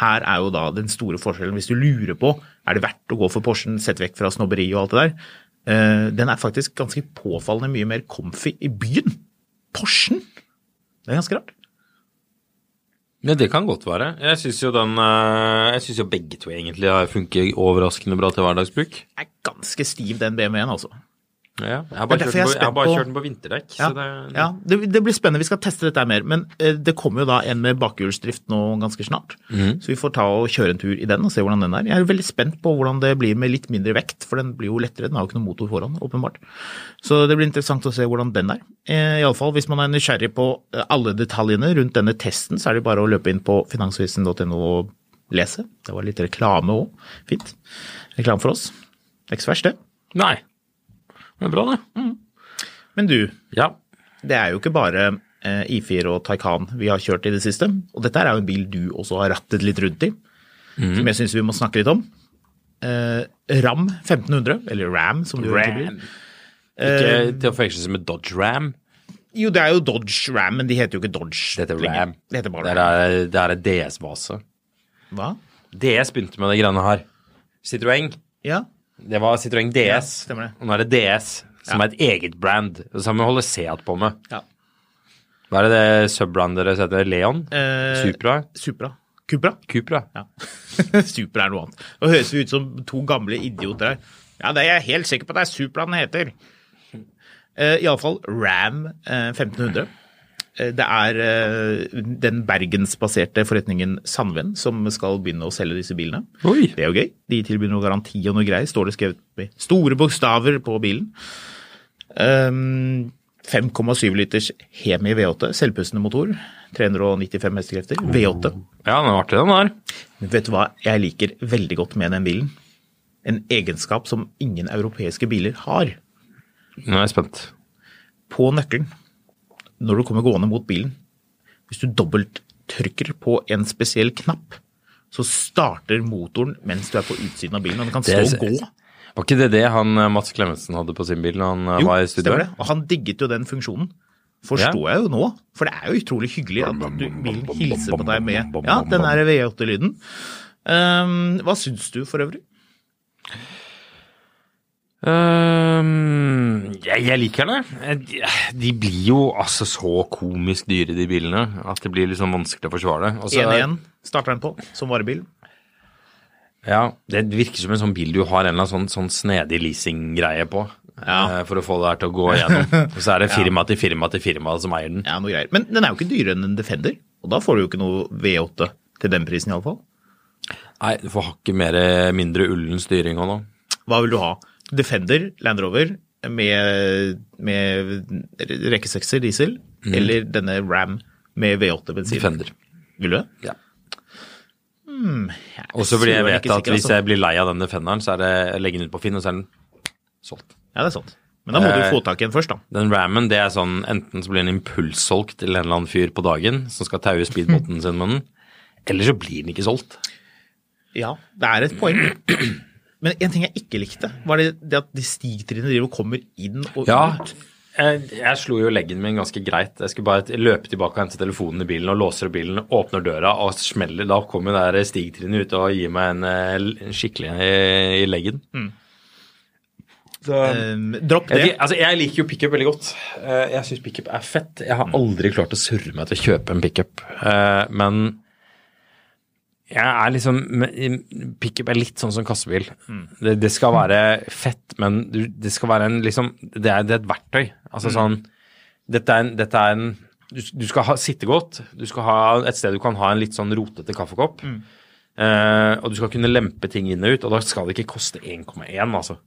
Speaker 1: her er jo da den store forskjellen. Hvis du lurer på er det verdt å gå for Porschen, sett vekk fra snobberi og alt det der, uh, den er faktisk ganske påfallende mye mer comfy i byen. Porschen! Det er ganske rart.
Speaker 2: Ja, det kan godt være. Jeg syns jo den eh, Jeg jo begge to egentlig har funker overraskende bra til hverdagsbruk.
Speaker 1: er ganske stiv, den BMW-en, altså.
Speaker 2: Ja, jeg har bare, kjørt, den på, har bare kjørt den på vinterdekk.
Speaker 1: Ja,
Speaker 2: Så det,
Speaker 1: ja det, det blir spennende. Vi skal teste dette mer. Men eh, det kommer jo da en med bakhjulsdrift nå ganske snart.
Speaker 2: Mm.
Speaker 1: Så vi får ta og kjøre en tur i den og se hvordan den er. Jeg er veldig spent på hvordan det blir med litt mindre vekt, for den blir jo lettere. Den har jo ikke noen motor foran, åpenbart. Så det blir interessant å se hvordan den er. Eh, Iallfall hvis man er nysgjerrig på eh, alle detaljene rundt denne testen, så er det bare å løpe inn på finansvisen.no og lese. Det var litt reklame òg. Fint. Reklame for oss. Det er ikke så verst, det.
Speaker 2: Nei. Det er bra, det.
Speaker 1: Men du,
Speaker 2: Ja.
Speaker 1: Det er jo ikke bare eh, I4 og Taycan vi har kjørt i det siste. Og dette er jo en bil du også har rattet litt rundt i, som jeg syns vi må snakke litt om. Eh, Ram 1500, eller Ram som det jo
Speaker 2: Ram. Ikke
Speaker 1: Eh,
Speaker 2: til å forveksles med Dodge Ram.
Speaker 1: Jo, det er jo Dodge Ram, men de heter jo ikke Dodge
Speaker 2: Det heter. Ram.
Speaker 1: Det heter bare
Speaker 2: Det er, det er en DS-base.
Speaker 1: Hva?
Speaker 2: DS begynte med det greiene her. Citroën.
Speaker 1: Ja,
Speaker 2: Det var Citroën DS.
Speaker 1: Ja, det.
Speaker 2: Og nå er det DS, som
Speaker 1: Ja.
Speaker 2: er et eget brand. Det samme holder Seat på med.
Speaker 1: ja.
Speaker 2: Hva er det det subbrandet deres heter? Leon?
Speaker 1: Eh,
Speaker 2: Supra?
Speaker 1: Supra. Cupra?
Speaker 2: Cupra?
Speaker 1: Ja. Supra er noe annet. Nå høres vi ut som to gamle idioter her. Ja, det er jeg helt sikker på at det er Supra den heter. Eh, Iallfall Ram eh, 1500. Eh, Det er eh, den bergensbaserte forretningen Sandven som skal begynne å selge disse bilene.
Speaker 2: Oi!
Speaker 1: Det er jo gøy. De tilbyr noe garanti og noe greier, står det skrevet med store bokstaver på bilen. Um, 5,7 liters Hemi V8, selvpustende motor. 395 hestekrefter. V8.
Speaker 2: Ja, den er artig, den der.
Speaker 1: Vet du hva jeg liker veldig godt med den bilen? En egenskap som ingen europeiske biler har.
Speaker 2: Nå er jeg spent.
Speaker 1: På nøkkelen, når du kommer gående mot bilen, hvis du dobbelttrykker på en spesiell knapp, så starter motoren mens du er på utsiden av bilen, og den kan stå og gå.
Speaker 2: Var ikke det det han eh, Mats Klemetsen hadde på sin bil når han eh,
Speaker 1: Jo,
Speaker 2: var i studio?
Speaker 1: stemmer det. Og han digget jo den funksjonen. Forstår jeg jo nå, for det er jo utrolig hyggelig at du, bilen hilser på deg med ja, den der V8-lyden. Um, hva syns du for øvrig?
Speaker 2: Ehm, jeg, jeg liker det. De, de blir jo altså så komisk dyre, de bilene, at det blir liksom vanskelig å forsvare det. Og
Speaker 1: 1-1 starter den på som varebil.
Speaker 2: Ja, det virker som en sånn bil du har en eller annen sånn, sånn snedig leasinggreie på.
Speaker 1: Ja.
Speaker 2: eh, For å få det her til å gå igjennom. Og så er det firma til firma til firma som eier den.
Speaker 1: Ja, noe greier. Men den er jo ikke dyrere enn en Defender, og da får du jo ikke noe V8 til den prisen iallfall.
Speaker 2: Nei, du får hakket mer, mindre ullen styring òg nå.
Speaker 1: Hva vil du ha? Defender, Land Rover med, med rekkesekser diesel, eller denne Ram med V8 bensin?
Speaker 2: Defender.
Speaker 1: Vil du det?
Speaker 2: Ja.
Speaker 1: Hmm,
Speaker 2: Og så blir jeg vet at
Speaker 1: sikker,
Speaker 2: hvis
Speaker 1: altså.
Speaker 2: jeg blir lei av den Defenderen, så er det jeg legger den ut på Finn, og så er den solgt.
Speaker 1: Ja, det er sant. Men da må du
Speaker 2: Eh,
Speaker 1: få tak i en først, da.
Speaker 2: Den Rammen, det er sånn enten så blir den impulssolgt til en eller annen fyr på dagen som skal taue speedbåten sin med den, eller så blir den ikke solgt.
Speaker 1: Ja, det er et poeng. Men en ting jeg ikke likte, var det, det at de stigtrinnene driver og kommer inn og
Speaker 2: Ja,
Speaker 1: ut.
Speaker 2: Jeg, jeg slo jo leggen min ganske greit. Jeg skulle bare løpe tilbake og hente telefonen i bilen og låser opp bilen, åpner døra og smeller. Da kommer der stigtrinnet ut og gir meg en, eh, en skikkelig i, i leggen. Så,
Speaker 1: um, dropp det.
Speaker 2: jeg, altså, jeg liker jo pickup veldig godt. Eh, Jeg syns pickup er fett. Jeg har aldri klart å surre meg til å kjøpe en pickup. Eh, Men jeg er liksom Pickup er litt sånn som kassebil. Det, det skal være fett, men det skal være en liksom Det er, det er et verktøy. Altså sånn Dette er en, dette er en du, du skal ha, sitte godt. Du skal ha et sted du kan ha en litt sånn rotete kaffekopp. Eh, og du skal kunne lempe ting inn og ut, og da skal det ikke koste 1,1, altså.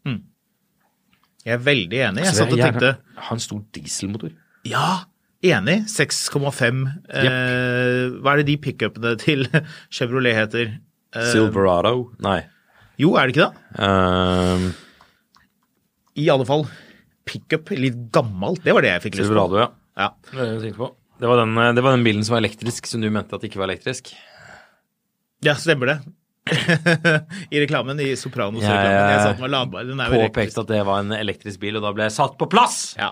Speaker 1: Jeg er veldig enig. Jeg
Speaker 2: Så
Speaker 1: satt og tenkte
Speaker 2: Ha en stor dieselmotor.
Speaker 1: ja, enig. 6,5. Eh, hva er det de pickupene til Chevrolet heter? Eh,
Speaker 2: Silverado? Nei.
Speaker 1: jo, er det ikke det?
Speaker 2: Um,
Speaker 1: I alle fall. Pickup, litt gammelt. Det var det jeg fikk lyst på.
Speaker 2: Silverado, ja.
Speaker 1: Ja.
Speaker 2: Det var det jeg på. Det var, den, eh, det var den bilen som var elektrisk, som du mente at ikke var elektrisk.
Speaker 1: ja, stemmer det. I reklamen, i Sopranos-reklamen.
Speaker 2: Jeg,
Speaker 1: Jeg satt ladbar. Den er.
Speaker 2: Påpekte at det var en elektrisk bil, og da ble jeg satt på plass!
Speaker 1: Ja.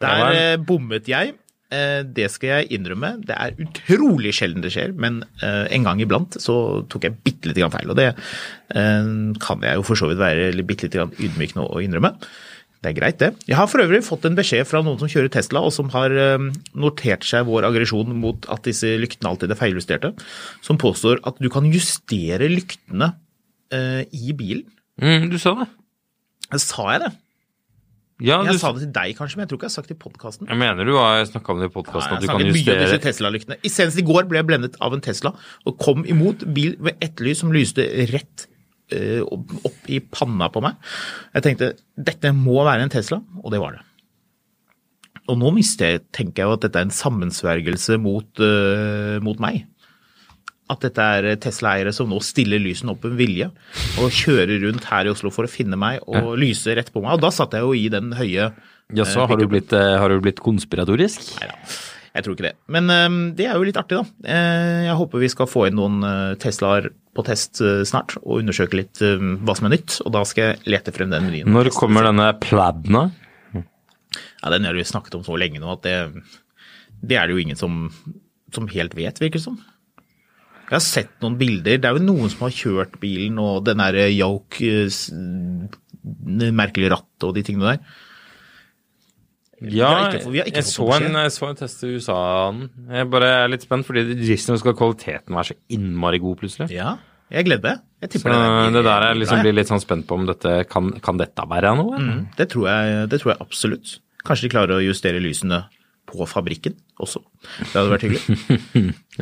Speaker 1: Der
Speaker 2: en-
Speaker 1: eh, bommet jeg. Eh, det skal jeg innrømme. Det er utrolig sjelden det skjer, men eh, en gang iblant så tok jeg bitte lite grann feil. Og det eh, kan jeg jo for så vidt være bitte lite grann ydmyk nå å innrømme. Det er greit, det. Jeg har for øvrig fått en beskjed fra noen som kjører Tesla, og som har notert seg vår aggresjon mot at disse lyktene alltid er feiljusterte, som påstår at du kan justere lyktene i bilen.
Speaker 2: Mm, du sa det.
Speaker 1: Sa jeg det?
Speaker 2: Ja,
Speaker 1: Jeg
Speaker 2: sa
Speaker 1: sa det til deg, kanskje, men jeg tror ikke jeg har sagt det i podkasten.
Speaker 2: Jeg mener du har snakka om det i podkasten,
Speaker 1: Ja,
Speaker 2: at du kan
Speaker 1: snakket mye om disse
Speaker 2: justere
Speaker 1: Tesla-lyktene. I- Senest i går ble jeg blendet av en Tesla og kom imot bil ved ett lys som lyste rett eh, opp, i panna på meg. Jeg tenkte dette må være en Tesla, og det var det. Og nå mister jeg, tenker jeg jo at dette er en sammensvergelse mot, eh, mot meg. At dette er Tesla-eiere som nå stiller lysene opp med vilje og kjører rundt her i Oslo for å finne meg og lyse rett på meg. Og da satt jeg jo i den høye
Speaker 2: Jaså, har, eh, har du blitt konspiratorisk?
Speaker 1: Neida, jeg tror ikke det. Men det er jo litt artig, da. Eh, jeg håper vi skal få inn noen Teslaer på test snart, og undersøke litt hva som er nytt. Og da skal jeg lete frem den menyen.
Speaker 2: Når kommer denne pladna?
Speaker 1: Ja, Den har vi snakket om så lenge nå at det, det er det jo ingen som, som helt vet, virker det som. Jeg har sett noen bilder. Det er jo noen som har kjørt bilen, og den der yoke, øh, s- det merkelige rattet og de tingene der.
Speaker 2: Ja,
Speaker 1: ikke
Speaker 2: jeg, så en, jeg så en test i USA. Jeg bare er litt spent, fordi visstnok skal kvaliteten være så innmari god plutselig.
Speaker 1: Ja, jeg gleder meg. Jeg
Speaker 2: Så
Speaker 1: tipper den
Speaker 2: det der
Speaker 1: jeg
Speaker 2: liksom blir litt sånn spent på om dette kan, kan dette være noe?
Speaker 1: Mm, Det tror, jeg, det tror jeg absolutt. Kanskje de klarer å justere lysene på fabrikken også. Det hadde vært hyggelig.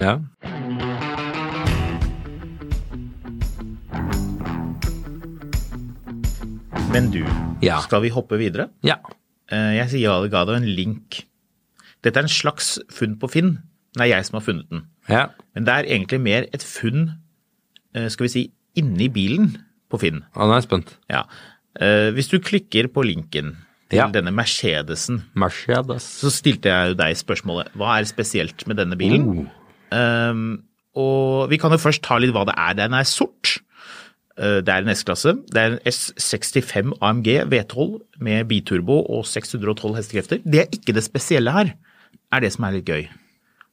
Speaker 2: Ja.
Speaker 1: Men du,
Speaker 2: Ja.
Speaker 1: skal vi hoppe videre?
Speaker 2: ja.
Speaker 1: Eh, Jeg sier jeg ga deg en link. Dette er en slags funn på Finn. Det er jeg som har funnet den.
Speaker 2: Ja.
Speaker 1: Men det er egentlig mer et funn, eh, skal vi si, inni bilen på Finn.
Speaker 2: Ja, nå er jeg spent.
Speaker 1: Ja. Eh, Hvis du klikker på linken til
Speaker 2: Ja.
Speaker 1: denne Mercedesen,
Speaker 2: Mercedes.
Speaker 1: så stilte jeg jo deg spørsmålet hva er spesielt med denne bilen? Um, og vi kan jo først ta litt hva det er. Den er sort. Uh, Det er en S-klasse. Det er en S65 AMG V12 med biturbo og 612 hestekrefter. Det er ikke det spesielle her, er det som er litt gøy.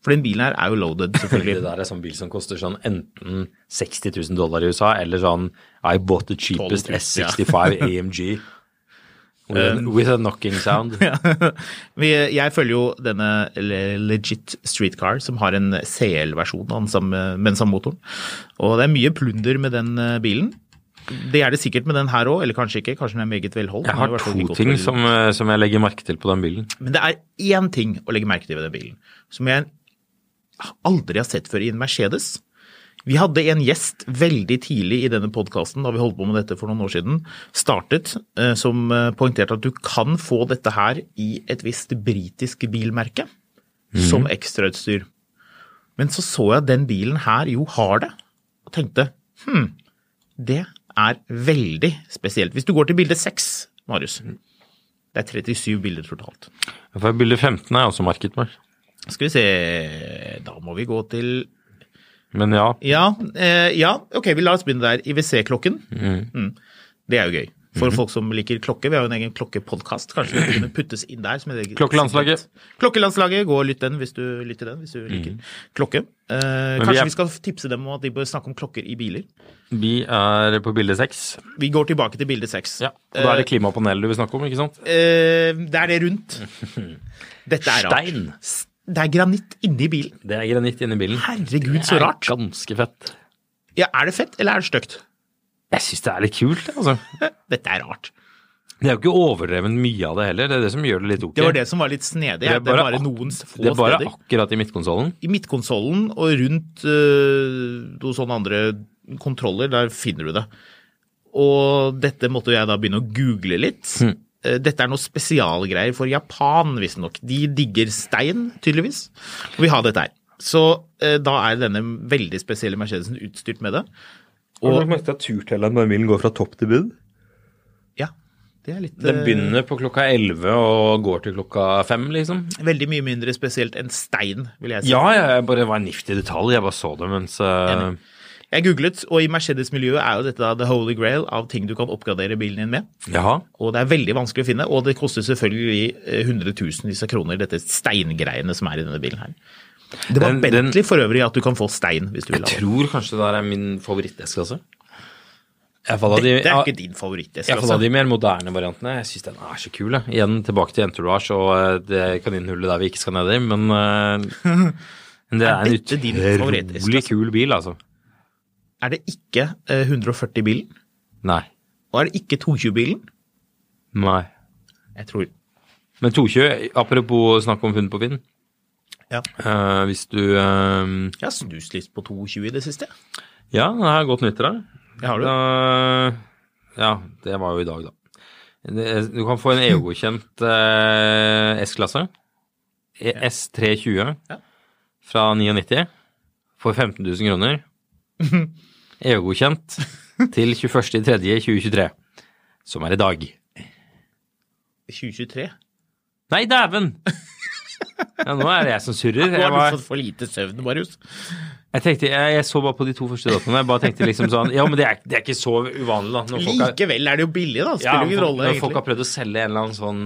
Speaker 1: For den bilen her er jo loaded, selvfølgelig.
Speaker 2: Det der er sånn bil som koster sånn enten 60 000 dollar i USA, eller sånn I bought the cheapest
Speaker 1: 000.
Speaker 2: S65 AMG with, a, with a knocking sound.
Speaker 1: ja. jeg følger jo denne Legit Streetcar, som har en CL-versjon av den samme Mensa-motoren. Og det er mye plunder med den eh, bilen. Det er det sikkert med den her òg, eller kanskje ikke. Kanskje den er meget velholdt.
Speaker 2: Jeg har to ting som, eh, som jeg legger merke til på den bilen.
Speaker 1: Men det er én ting å legge merke til ved den bilen, som jeg aldri har sett før i en Mercedes. Vi hadde en gjest veldig tidlig i denne podkasten, da vi holdt på med dette for noen år siden, startet, eh, som eh, poengterte at du kan få dette her i et visst britisk bilmerke som ekstrautstyr. Men så så jeg at den bilen her jo har det, og tenkte hm, det er veldig spesielt. Hvis du går til bilde 6, Marius, det er 37 bilder totalt.
Speaker 2: For bilde 15 er også merket meg.
Speaker 1: Skal vi se Da må vi gå til
Speaker 2: Men ja,
Speaker 1: Ja, eh, ja ok, vi lar oss begynne der. IWC-klokken. Mm. Det er jo gøy. For folk som liker klokke. Vi har jo en egen klokkepodkast. Kanskje vi kunne puttes inn der.
Speaker 2: Klokkelandslaget.
Speaker 1: Klokkelandslaget. Gå og lytt den hvis du lytter den, hvis du liker klokke. Eh,
Speaker 2: vi
Speaker 1: kanskje
Speaker 2: er-
Speaker 1: vi skal tipse dem om at de bør snakke om klokker i biler.
Speaker 2: vi er på bilde 6.
Speaker 1: Vi går tilbake til bilde seks.
Speaker 2: Ja, og da er det klimapanelet du vil snakke om, ikke sant?
Speaker 1: Eh, det er det rundt. Dette er rart.
Speaker 2: Stein.
Speaker 1: Det er granitt inni bilen.
Speaker 2: Det er granitt inni bilen.
Speaker 1: Herregud, så rart.
Speaker 2: Det er. Ganske fett.
Speaker 1: Ja, Er det fett, eller er det stygt?
Speaker 2: Jeg syns det er litt kult, altså.
Speaker 1: Dette er rart.
Speaker 2: Det er jo ikke overdreven mye av det heller, det er det som gjør det litt ok.
Speaker 1: Det var det som var litt snedig. Det er bare,
Speaker 2: ak-
Speaker 1: noen få
Speaker 2: Det er bare
Speaker 1: steder.
Speaker 2: akkurat i midtkonsollen.
Speaker 1: I midtkonsollen og rundt øh, noen sånne andre kontroller, der finner du det. Og dette måtte jeg da begynne å google litt.
Speaker 2: Hm.
Speaker 1: Eh, Dette er noe spesialgreier for Japan, visstnok. De digger stein, tydeligvis. Og vi har dette her. Så eh, da er denne veldig spesielle Mercedesen utstyrt med det.
Speaker 2: Og merket at turtelleren på den bilen går fra topp til bunn?
Speaker 1: Ja, det er litt
Speaker 2: Den
Speaker 1: eh,
Speaker 2: begynner på klokka 11 og går til klokka 5, liksom.
Speaker 1: Veldig mye mindre spesielt enn stein, vil jeg si.
Speaker 2: Ja, jeg bare var en niftig detalj. Jeg bare så det mens uh.
Speaker 1: Jeg googlet, og i Mercedes-miljøet er jo dette da the holy grail av ting du kan oppgradere bilen din med.
Speaker 2: Jaha.
Speaker 1: Og det er veldig vanskelig å finne, og det koster selvfølgelig eh, hundretusenvis av kroner, dette steingreiene som er i denne bilen her. Det var
Speaker 2: Den- den-
Speaker 1: for øvrig at du kan få stein hvis du vil ha det.
Speaker 2: Jeg tror kanskje det der er min favorittdesk, altså. Dette de,
Speaker 1: er ikke din favoritt.
Speaker 2: Iallfall av de mer moderne variantene. Jeg syns den er så kul. Jeg. Igjen tilbake til Entourage og eh, det kaninhullet der vi ikke skal ned i, men eh, men det
Speaker 1: Er
Speaker 2: er en utrolig kul bil, altså.
Speaker 1: Er det ikke eh, 140-bilen?
Speaker 2: Nei.
Speaker 1: Og er det ikke 220-bilen?
Speaker 2: Nei.
Speaker 1: Jeg tror
Speaker 2: Men 220, apropos snakk om funn på Finn.
Speaker 1: Ja.
Speaker 2: Uh, hvis du uh,
Speaker 1: Jeg har snust litt på 220 i det siste.
Speaker 2: Ja, det er godt nytt til deg.
Speaker 1: Det har du.
Speaker 2: Uh, ja, det var jo i dag, da. Du kan få en EU-godkjent eh, S-klasse. E- S320
Speaker 1: Ja.
Speaker 2: fra 99 for 15 000 kroner. EU-godkjent til 21.3.2023, som er i dag.
Speaker 1: 2023?
Speaker 2: Nei, dæven! Ja, nå er det jeg som surrer.
Speaker 1: Nå har du fått for lite søvn, Marius.
Speaker 2: Jeg, tenkte, jeg, jeg så bare på de to første datoene. Jeg bare tenkte liksom sånn Ja, men det er, det er ikke så uvanlig, da. Når
Speaker 1: Likevel er det jo billig, da.
Speaker 2: Ja,
Speaker 1: Spiller jo ingen rolle,
Speaker 2: når folk har prøvd å selge en eller annen sånn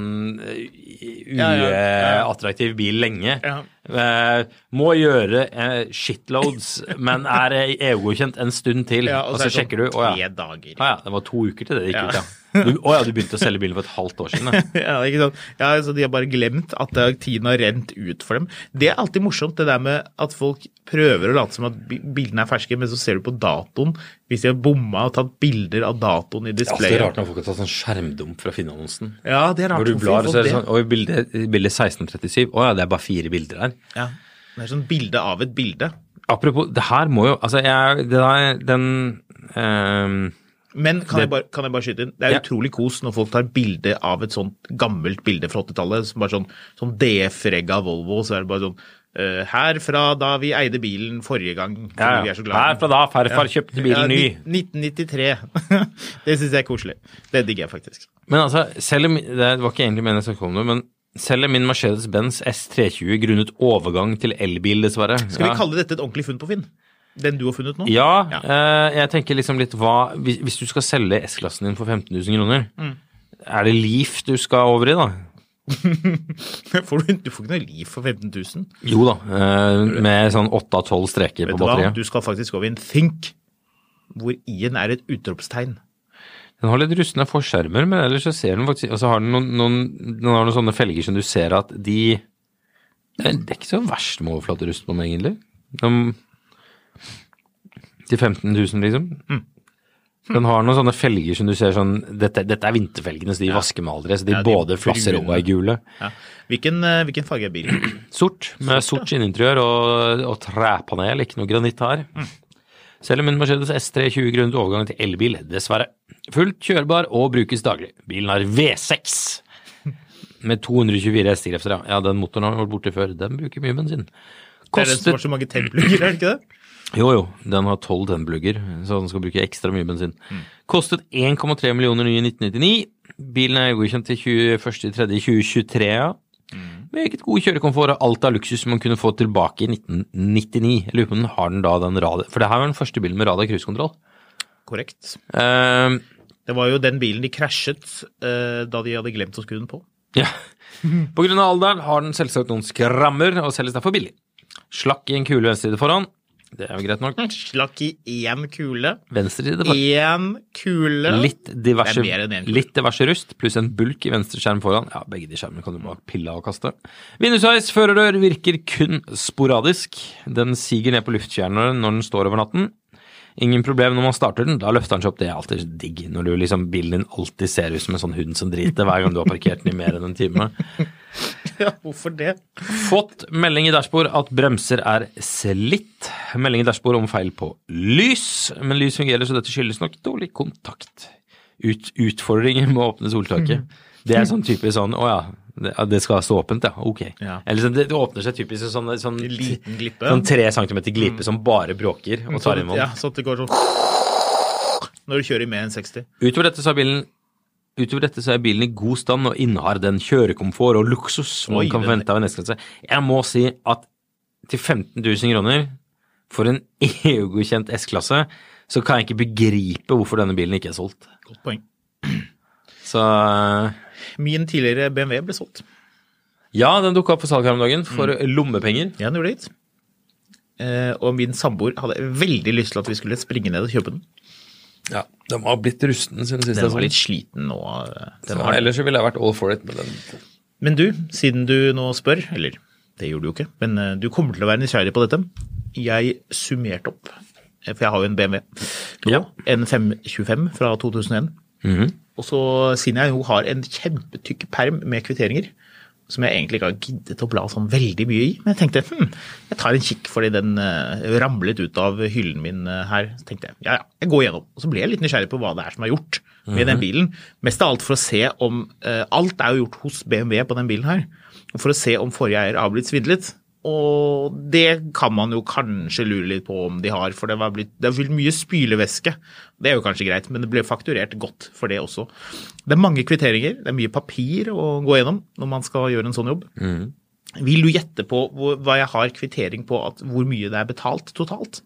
Speaker 1: Ja, ja, ja.
Speaker 2: uattraktiv bil lenge.
Speaker 1: Ja.
Speaker 2: Eh, må gjøre eh, shitloads, men er eh, EU-godkjent en stund til.
Speaker 1: Ja,
Speaker 2: og
Speaker 1: så
Speaker 2: så,
Speaker 1: er sånn
Speaker 2: sjekker du. Å ja.
Speaker 1: Tre dager.
Speaker 2: Ah, ja, det var to uker til det det gikk
Speaker 1: Ja.
Speaker 2: ut, ja. Du, å ja, du begynte å selge bilen for et halvt år siden, ja.
Speaker 1: Ikke sant? Ja, altså, De har bare glemt at tiden har rent ut for dem. Det er alltid morsomt, det der med at folk prøver å late som at bilene er ferske, men så ser du på datoen. Hvis de har bomma og tatt bilder av datoen i
Speaker 2: Det er alltid rart når folk har tatt sånn skjermdump fra Finn-annonsen.
Speaker 1: Ja, det er rart.
Speaker 2: Når du blar,
Speaker 1: og
Speaker 2: så er det
Speaker 1: det?
Speaker 2: sånn Oi, bilde, bilde 1637. Å ja, det er bare fire bilder her.
Speaker 1: Ja, det er sånn bilde av et bilde.
Speaker 2: Apropos, det her må jo Altså, jeg Det der, den ehm,
Speaker 1: Men kan,
Speaker 2: Det-
Speaker 1: jeg bare, kan jeg bare skyte inn? Det er
Speaker 2: Ja.
Speaker 1: utrolig kos når folk tar bilde av et sånt gammelt bilde fra 80-tallet. som sånn, sånn DF-regga Volvo, så er det bare sånn uh, Her fra da vi eide bilen forrige gang.
Speaker 2: ja,
Speaker 1: vi er så glad
Speaker 2: Her fra da farfar kjøpte bilen ny.
Speaker 1: Ja, 1993. det syns jeg er koselig. Det digger jeg faktisk.
Speaker 2: Men altså, selv om, det var ikke egentlig meningen jeg skulle komme med, men selv om min Mercedes-Benz S320 grunnet overgang til elbil, dessverre.
Speaker 1: Skal
Speaker 2: ja.
Speaker 1: vi kalle dette et ordentlig funn på Finn? Den du har funnet nå?
Speaker 2: Ja,
Speaker 1: Ja.
Speaker 2: eh, jeg tenker liksom litt hva Hvis, hvis du skal selge S-klassen din for 15 000 kroner,
Speaker 1: Mm.
Speaker 2: er det Leaf du skal over i, da?
Speaker 1: får du, du får ikke noe liv for 15 000.
Speaker 2: Jo da, eh, med sånn 8 av 12 streker
Speaker 1: Vet
Speaker 2: på batteriet.
Speaker 1: Du skal faktisk over i en Think, hvor i-en er et utropstegn.
Speaker 2: Den har litt rustne forskjermer, men ellers så ser den faktisk Og så har den noen, noen, den har noen sånne felger som du ser at de det er ikke så verst med overflaterust på den, egentlig. De, til 15 000, liksom. Den har noen sånne felger som du ser sånn Dette, dette er vinterfelgene, så de vasker med aldri. Så de,
Speaker 1: Ja, de
Speaker 2: både flasser og er gule.
Speaker 1: Ja. Hvilken, eh, hvilken farge er bilen?
Speaker 2: Sort, med sort skinninteriør og, og trepanel, ikke noe granitt her. Selv om en Mercedes S3 20 grunnet overgang til elbil, dessverre. Fullt kjørbar og brukes daglig. Bilen har V6 med 224 hestekrefter, ja. ja. Den motoren har vært borte før. Den bruker mye bensin.
Speaker 1: Det er den som har så mange tennplugger, er det ikke det?
Speaker 2: Jo, jo, den har 12 tennplugger, så den skal bruke ekstra mye bensin. Kostet 1,3 millioner nye i 1999. Bilen er godkjent til 21.3.2023, ja. Meget god kjørekomfort og alt av luksus man kunne få tilbake i 1999. Jeg lurer på om den har den da den radar... For det her var den første bilen med radar cruisekontroll.
Speaker 1: Korrekt.
Speaker 2: Uh,
Speaker 1: Det var jo den bilen de krasjet uh, da de hadde glemt å skru den på.
Speaker 2: ja. På grunn av alderen har den selvsagt noen skrammer og selges derfor billig. Slakk i en kule venstreside foran. Det er jo greit nok.
Speaker 1: Slakk i én kule.
Speaker 2: Venstreside.
Speaker 1: Én kule.
Speaker 2: Litt diverse,
Speaker 1: Det er mer enn en kule.
Speaker 2: litt diverse rust, pluss en bulk i venstre skjerm foran. Ja, begge de skjermene kan du bare pille av og kaste. Vindusveis førerdør virker kun sporadisk. Den siger ned på luftkjerneren når den står over natten. Ingen problem når man starter den, da løfter den seg opp. Det er alltid digg når du liksom bilen din alltid ser ut som en sånn hund som driter hver gang du har parkert den i mer enn en time.
Speaker 1: Ja, hvorfor det?
Speaker 2: Fått melding i dashbord at bremser er slitt. Melding i dashbord om feil på lys, men lys fungerer så dette skyldes nok dårlig kontakt. Ut, utfordringer med å åpne soltaket. Det er sånn typisk sånn å ja, det, skal stå åpent, ja. Ok.
Speaker 1: Ja.
Speaker 2: Eller sånn, det, det åpner seg typisk sånn, sånn,
Speaker 1: liten glippe.
Speaker 2: sånn tre centimeter glipe som bare bråker og tar inn vann.
Speaker 1: Ja, så det går sånn Når du kjører i mer enn 60.
Speaker 2: Utover dette så har bilen Utover dette så er bilen i god stand og innehar den kjørekomfort og luksus som man kan forvente av en S-klasse. Jeg må si at til 15 000 kroner for en EU-godkjent S-klasse, så kan jeg ikke begripe hvorfor denne bilen ikke er solgt.
Speaker 1: Godt poeng.
Speaker 2: Så eh,
Speaker 1: Min tidligere BMW ble solgt.
Speaker 2: ja, den dukka opp for salg her om dagen for
Speaker 1: Mm.
Speaker 2: lommepenger.
Speaker 1: Ja, den gjorde det. Eh, og min samboer hadde veldig lyst til at vi skulle springe ned og kjøpe den.
Speaker 2: Ja, Den var blitt rusten siden sist.
Speaker 1: Den var litt sliten nå. eh,
Speaker 2: Så ellers ville jeg vært all for it med den.
Speaker 1: Men du, siden du nå spør, eller det gjorde du jo ikke, men eh, du kommer til å være nysgjerrig på dette. Jeg summerte opp, eh, for jeg har jo en BMW, nå,
Speaker 2: Ja.
Speaker 1: en 525 fra 2001. Og så siden jeg jo har en kjempetykk perm med kvitteringer, som jeg egentlig ikke har giddet å bla sånn veldig mye i, men jeg tenkte hm, jeg tar en kikk fordi den eh, ramlet ut av hyllen min eh, her. Så tenkte jeg ja ja, jeg går gjennom. Og så ble jeg litt nysgjerrig på hva det er som er gjort med den bilen. Mest av alt for å se om uh, Alt er jo gjort hos BMW på den bilen her. Og For å se om forrige eier har blitt svindlet. Og det kan man jo kanskje lure litt på om de har, for det var blitt, det blitt mye spylevæske. Det er jo kanskje greit, men det ble fakturert godt for det også. Det er mange kvitteringer, det er mye papir å gå gjennom når man skal gjøre en sånn jobb. Vil du gjette på hva jeg har kvittering på, at, hvor mye det er betalt totalt?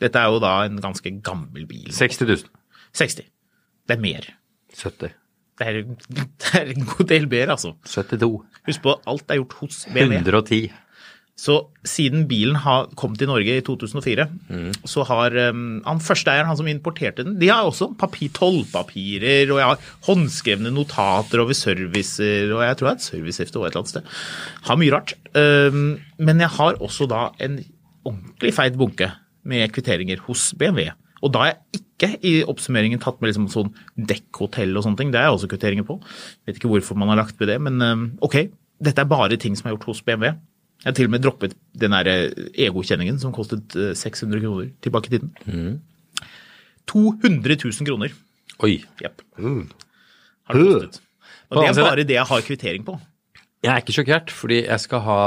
Speaker 1: Dette er jo da en ganske gammel bil.
Speaker 2: 60 000.
Speaker 1: 60. Det er mer.
Speaker 2: 70.
Speaker 1: Det er, det er en god del mer, altså.
Speaker 2: 72.
Speaker 1: Husk på, alt er gjort hos BMW.
Speaker 2: 110.
Speaker 1: Så siden bilen har kom til Norge i 2004, så har um, han førsteeieren, han som importerte den, de har også papir, tollpapirer, og jeg har håndskrevne notater over servicer, og jeg tror jeg har et servicehefte og et eller annet sted. Har mye rart. Um, men jeg har også da en ordentlig feit bunke med kvitteringer hos BMW. Og da har jeg ikke i oppsummeringen tatt med liksom sånn dekkhotell og sånne ting. Det er jeg også kvitteringer på. Vet ikke hvorfor man har lagt med det, men um, ok. Dette er bare ting som er gjort hos BMW. Jeg har til og med droppet den der e-godkjenningen som kostet eh, 600 kroner tilbake i tiden. 200 000 kroner.
Speaker 2: Oi.
Speaker 1: Jepp. Har det kostet. Og det er bare det jeg har kvittering på.
Speaker 2: Jeg er ikke sjokkert, fordi jeg skal ha,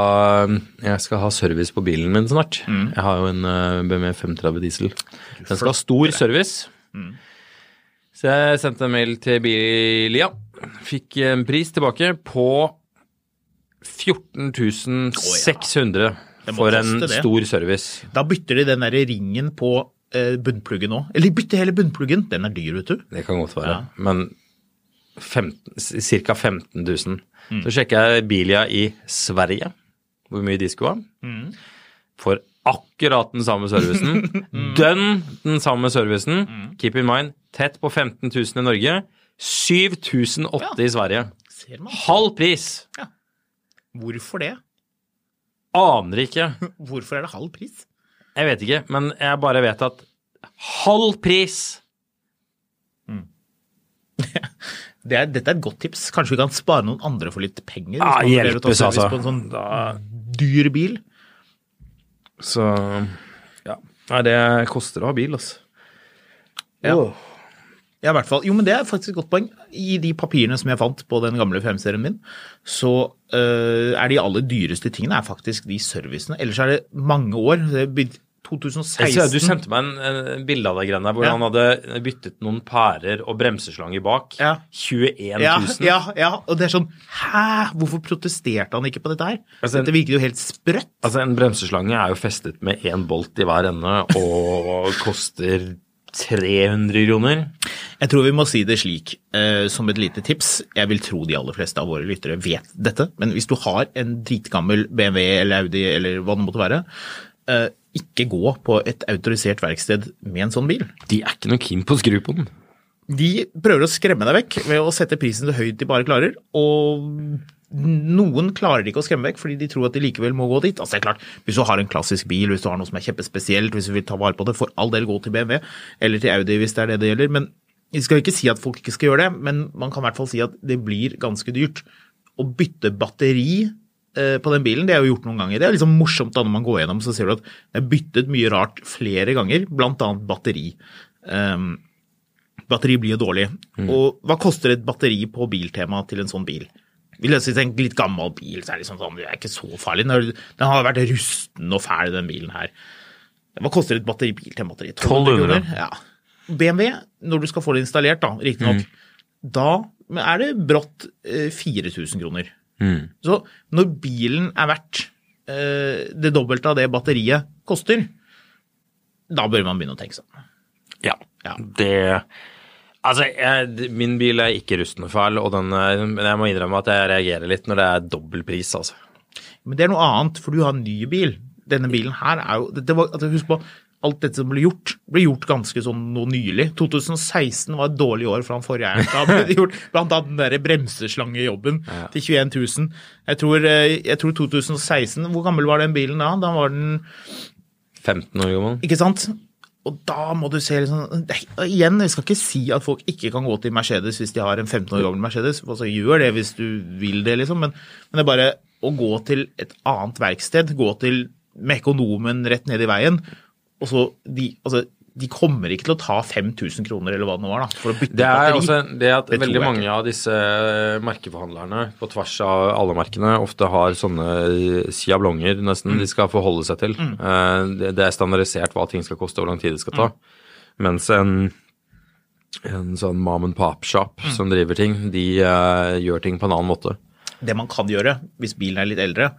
Speaker 2: jeg skal ha service på bilen min snart. Jeg har jo en eh, BMW 530 diesel. Den skal ha stor service. Så jeg sendte en mail til Bilia. Fikk en pris tilbake på 14 600
Speaker 1: Det
Speaker 2: for en
Speaker 1: det.
Speaker 2: stor service.
Speaker 1: Da bytter de den der ringen på eh, bunnpluggen òg. Eller de bytter hele bunnpluggen. Den er dyr, vet du.
Speaker 2: Det kan godt være. Men 15, ca. 15 000. Så sjekka jeg Bilia i Sverige, hvor mye de skulle ha. For akkurat den samme servicen. Dønn den samme servicen. Keep in mind, tett på 15 000 i Norge. 7080 i Sverige.
Speaker 1: Ser man.
Speaker 2: Halv pris!
Speaker 1: Hvorfor det?
Speaker 2: Aner ikke.
Speaker 1: Hvorfor er det halv pris?
Speaker 2: Jeg vet ikke, men jeg bare vet at halv pris!
Speaker 1: Det er, dette er et godt tips. Kanskje vi kan spare noen andre for litt penger? Ta
Speaker 2: hjelpes, altså.
Speaker 1: På en sånn dyr bil.
Speaker 2: Så ja. Nei, det koster å ha bil, altså.
Speaker 1: Ja. Ja, i hvert fall. Jo, men det er faktisk et godt poeng. I de papirene som jeg fant på den gamle FM-serien min, så øh, er de aller dyreste tingene er faktisk de servicene. Ellers er det mange år. Det er blitt
Speaker 2: Jeg
Speaker 1: 2016
Speaker 2: ser, du sendte meg en, en bilde av deg greiene hvor
Speaker 1: Ja.
Speaker 2: han hadde byttet noen pærer og bremseslanger bak.
Speaker 1: Ja.
Speaker 2: 21 000.
Speaker 1: ja, ja, ja, og det er sånn Hæ? Hvorfor protesterte han ikke på dette her?
Speaker 2: Altså,
Speaker 1: dette virket jo helt sprøtt.
Speaker 2: Altså, en bremseslange er jo festet med én bolt i hver ende og koster 300 kroner.
Speaker 1: Jeg tror vi må si det slik, eh, som et lite tips. Jeg vil tro de aller fleste av våre lyttere vet dette, men hvis du har en dritgammel BMW eller Audi eller hva det måtte være, eh, ikke gå på et autorisert verksted med en sånn bil.
Speaker 2: De er ikke noe keen på å skru på den.
Speaker 1: De prøver å skremme deg vekk ved å sette prisen så høyt de bare klarer, og noen klarer de ikke å skremme vekk fordi de tror at de likevel må gå dit. Altså det er klart, Hvis du har en klassisk bil, hvis du har noe som er kjempespesielt, hvis du vil ta vare på det, for all del gå til BMW eller til Audi hvis det er det det gjelder. men Vi skal ikke si at folk ikke skal gjøre det, men man kan i hvert fall si at det blir ganske dyrt. Å bytte batteri eh, på den bilen, det er jo gjort noen ganger. Det er liksom morsomt da når man går gjennom, så ser du at det er byttet mye rart flere ganger, bl.a. batteri. Um, batteri blir jo dårlig. Og hva koster et batteri på biltema til en sånn bil? Vi løser en litt gammel bil, så er det liksom sånn, det er ikke så farlig. Den har- vært rusten og fæl, den bilen her. Hva koster et batteribil til en batteri?
Speaker 2: 1200.
Speaker 1: kroner? Ja. BMW, når du skal få det installert, da, riktignok, da er det brått eh, 4000 kroner. Så når bilen er verdt eh, det dobbelte av det batteriet koster, da bør man begynne å tenke seg.
Speaker 2: Ja.
Speaker 1: Ja.
Speaker 2: Det Altså, jeg, min bil er ikke rustende fæl, og den, er- men jeg må innrømme at jeg reagerer litt når det er dobbel pris, altså.
Speaker 1: Men det er noe annet, for du har en ny bil. Denne bilen her er jo det var, altså Husk på, alt dette som ble gjort, ble gjort ganske sånn noe nylig. 2016 var et dårlig år for han forrige eieren. Da ble det gjort blant annet den der bremseslangejobben til 21 000. Jeg tror, eh, jeg tror 2016 Hvor gammel var den bilen da? Da var den
Speaker 2: 15 år gammel.
Speaker 1: Ikke sant? Og da må du se liksom Igjen, jeg skal ikke si at folk ikke kan gå til Mercedes hvis de har en 15 år gammel Mercedes. Altså, gjør det hvis du vil det, liksom. Men, men det er bare å gå til et annet verksted. Gå til med økonomen rett ned i veien. Og så de, altså, de kommer ikke til å ta 5000 kroner eller hva det nå var, da, for å bytte
Speaker 2: Det er
Speaker 1: batteri.
Speaker 2: også det at
Speaker 1: Det
Speaker 2: veldig mange av disse merkeforhandlerne på tvers av alle merkene ofte har sånne siablonger nesten
Speaker 1: Mm.
Speaker 2: de skal forholde seg til. Mm. Det det er standardisert hva ting skal koste og hvor lang tid det skal ta.
Speaker 1: Mm.
Speaker 2: Mens en, en sånn mom and pop-shop
Speaker 1: Mm.
Speaker 2: som driver ting, de uh, gjør ting på en annen måte.
Speaker 1: Det man kan gjøre hvis bilen er litt eldre,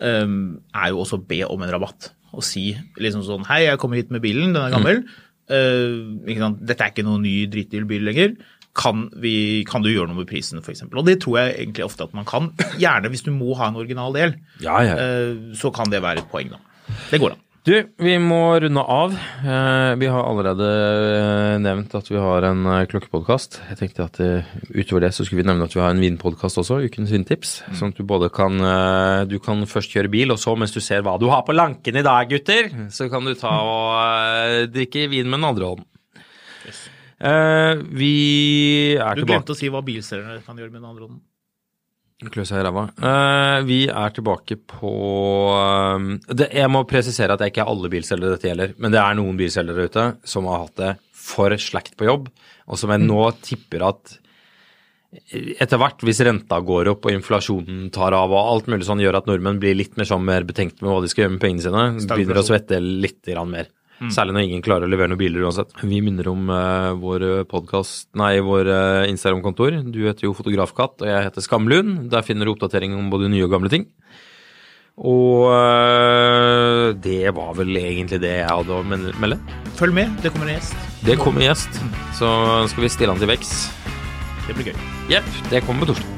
Speaker 1: um, er jo også å be om en rabatt. Og si liksom sånn Hei, jeg kommer hit med bilen, den er gammel. Uh, ikke sant? Dette er ikke noen ny dritdyr bil lenger. Kan, vi, kan du gjøre noe med prisen, f.eks.? Og det tror jeg egentlig ofte at man kan. Gjerne hvis du må ha en original del,
Speaker 2: Ja, ja.
Speaker 1: uh, så kan det være et poeng, da. Det går an.
Speaker 2: Du, vi må runde av. Eh, Vi har allerede eh, nevnt at vi har en eh, klokkepodkast. Jeg tenkte at utover det så skulle vi nevne at vi har en vinpodkast også, Ukens vintips. Sånn at du både kan Du kan først kjøre bil, og så mens du ser hva du har på lanken i dag, gutter, så kan du ta og drikke vin med den andre hånden. Yes. Vi er
Speaker 1: Du
Speaker 2: tilbake
Speaker 1: glemte å si hva bilselgerne kan gjøre med den andre hånden.
Speaker 2: Klø seg i ræva. Uh, vi er tilbake på eh, det, Jeg må presisere at det ikke er alle bilselgere dette gjelder, men det er noen bilselgere ute som har hatt det for slakt på jobb, og som jeg nå tipper at etter hvert, hvis renta går opp og inflasjonen tar av og alt mulig sånn, gjør at nordmenn blir litt mer, sånn, mer betenkt med hva de skal gjøre med pengene sine, begynner å svette litt grann mer. Særlig når ingen klarer å levere noen biler uansett. Vi minner om uh, vår podcast, nei, vår uh, Instagram-kontor. Du heter jo Fotografkatt, og jeg heter Skamlund. Der finner du oppdatering om både nye og gamle ting. Og uh, det var vel egentlig det jeg hadde å melde.
Speaker 1: Følg med, det kommer en gjest.
Speaker 2: Det kommer en gjest, så skal vi stille han til veks.
Speaker 1: Det blir gøy.
Speaker 2: Jepp, det kommer på torsdag.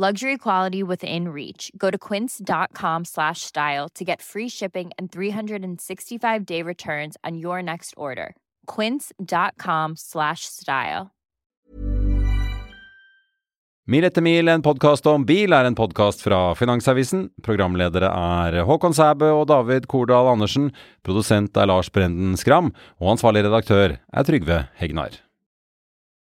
Speaker 3: Luxury quality within reach. Go to quince.com slash style to get free shipping and 365-day returns on your next order. quince.com slash style.
Speaker 4: Mil etter mil, en podkast om bil, er en podkast fra Finansavisen. Programledere er Håkon Sæbø og David Kordal Andersen. Produsent er Lars Brenden Skram. Og ansvarlig redaktør er Trygve Hegnar.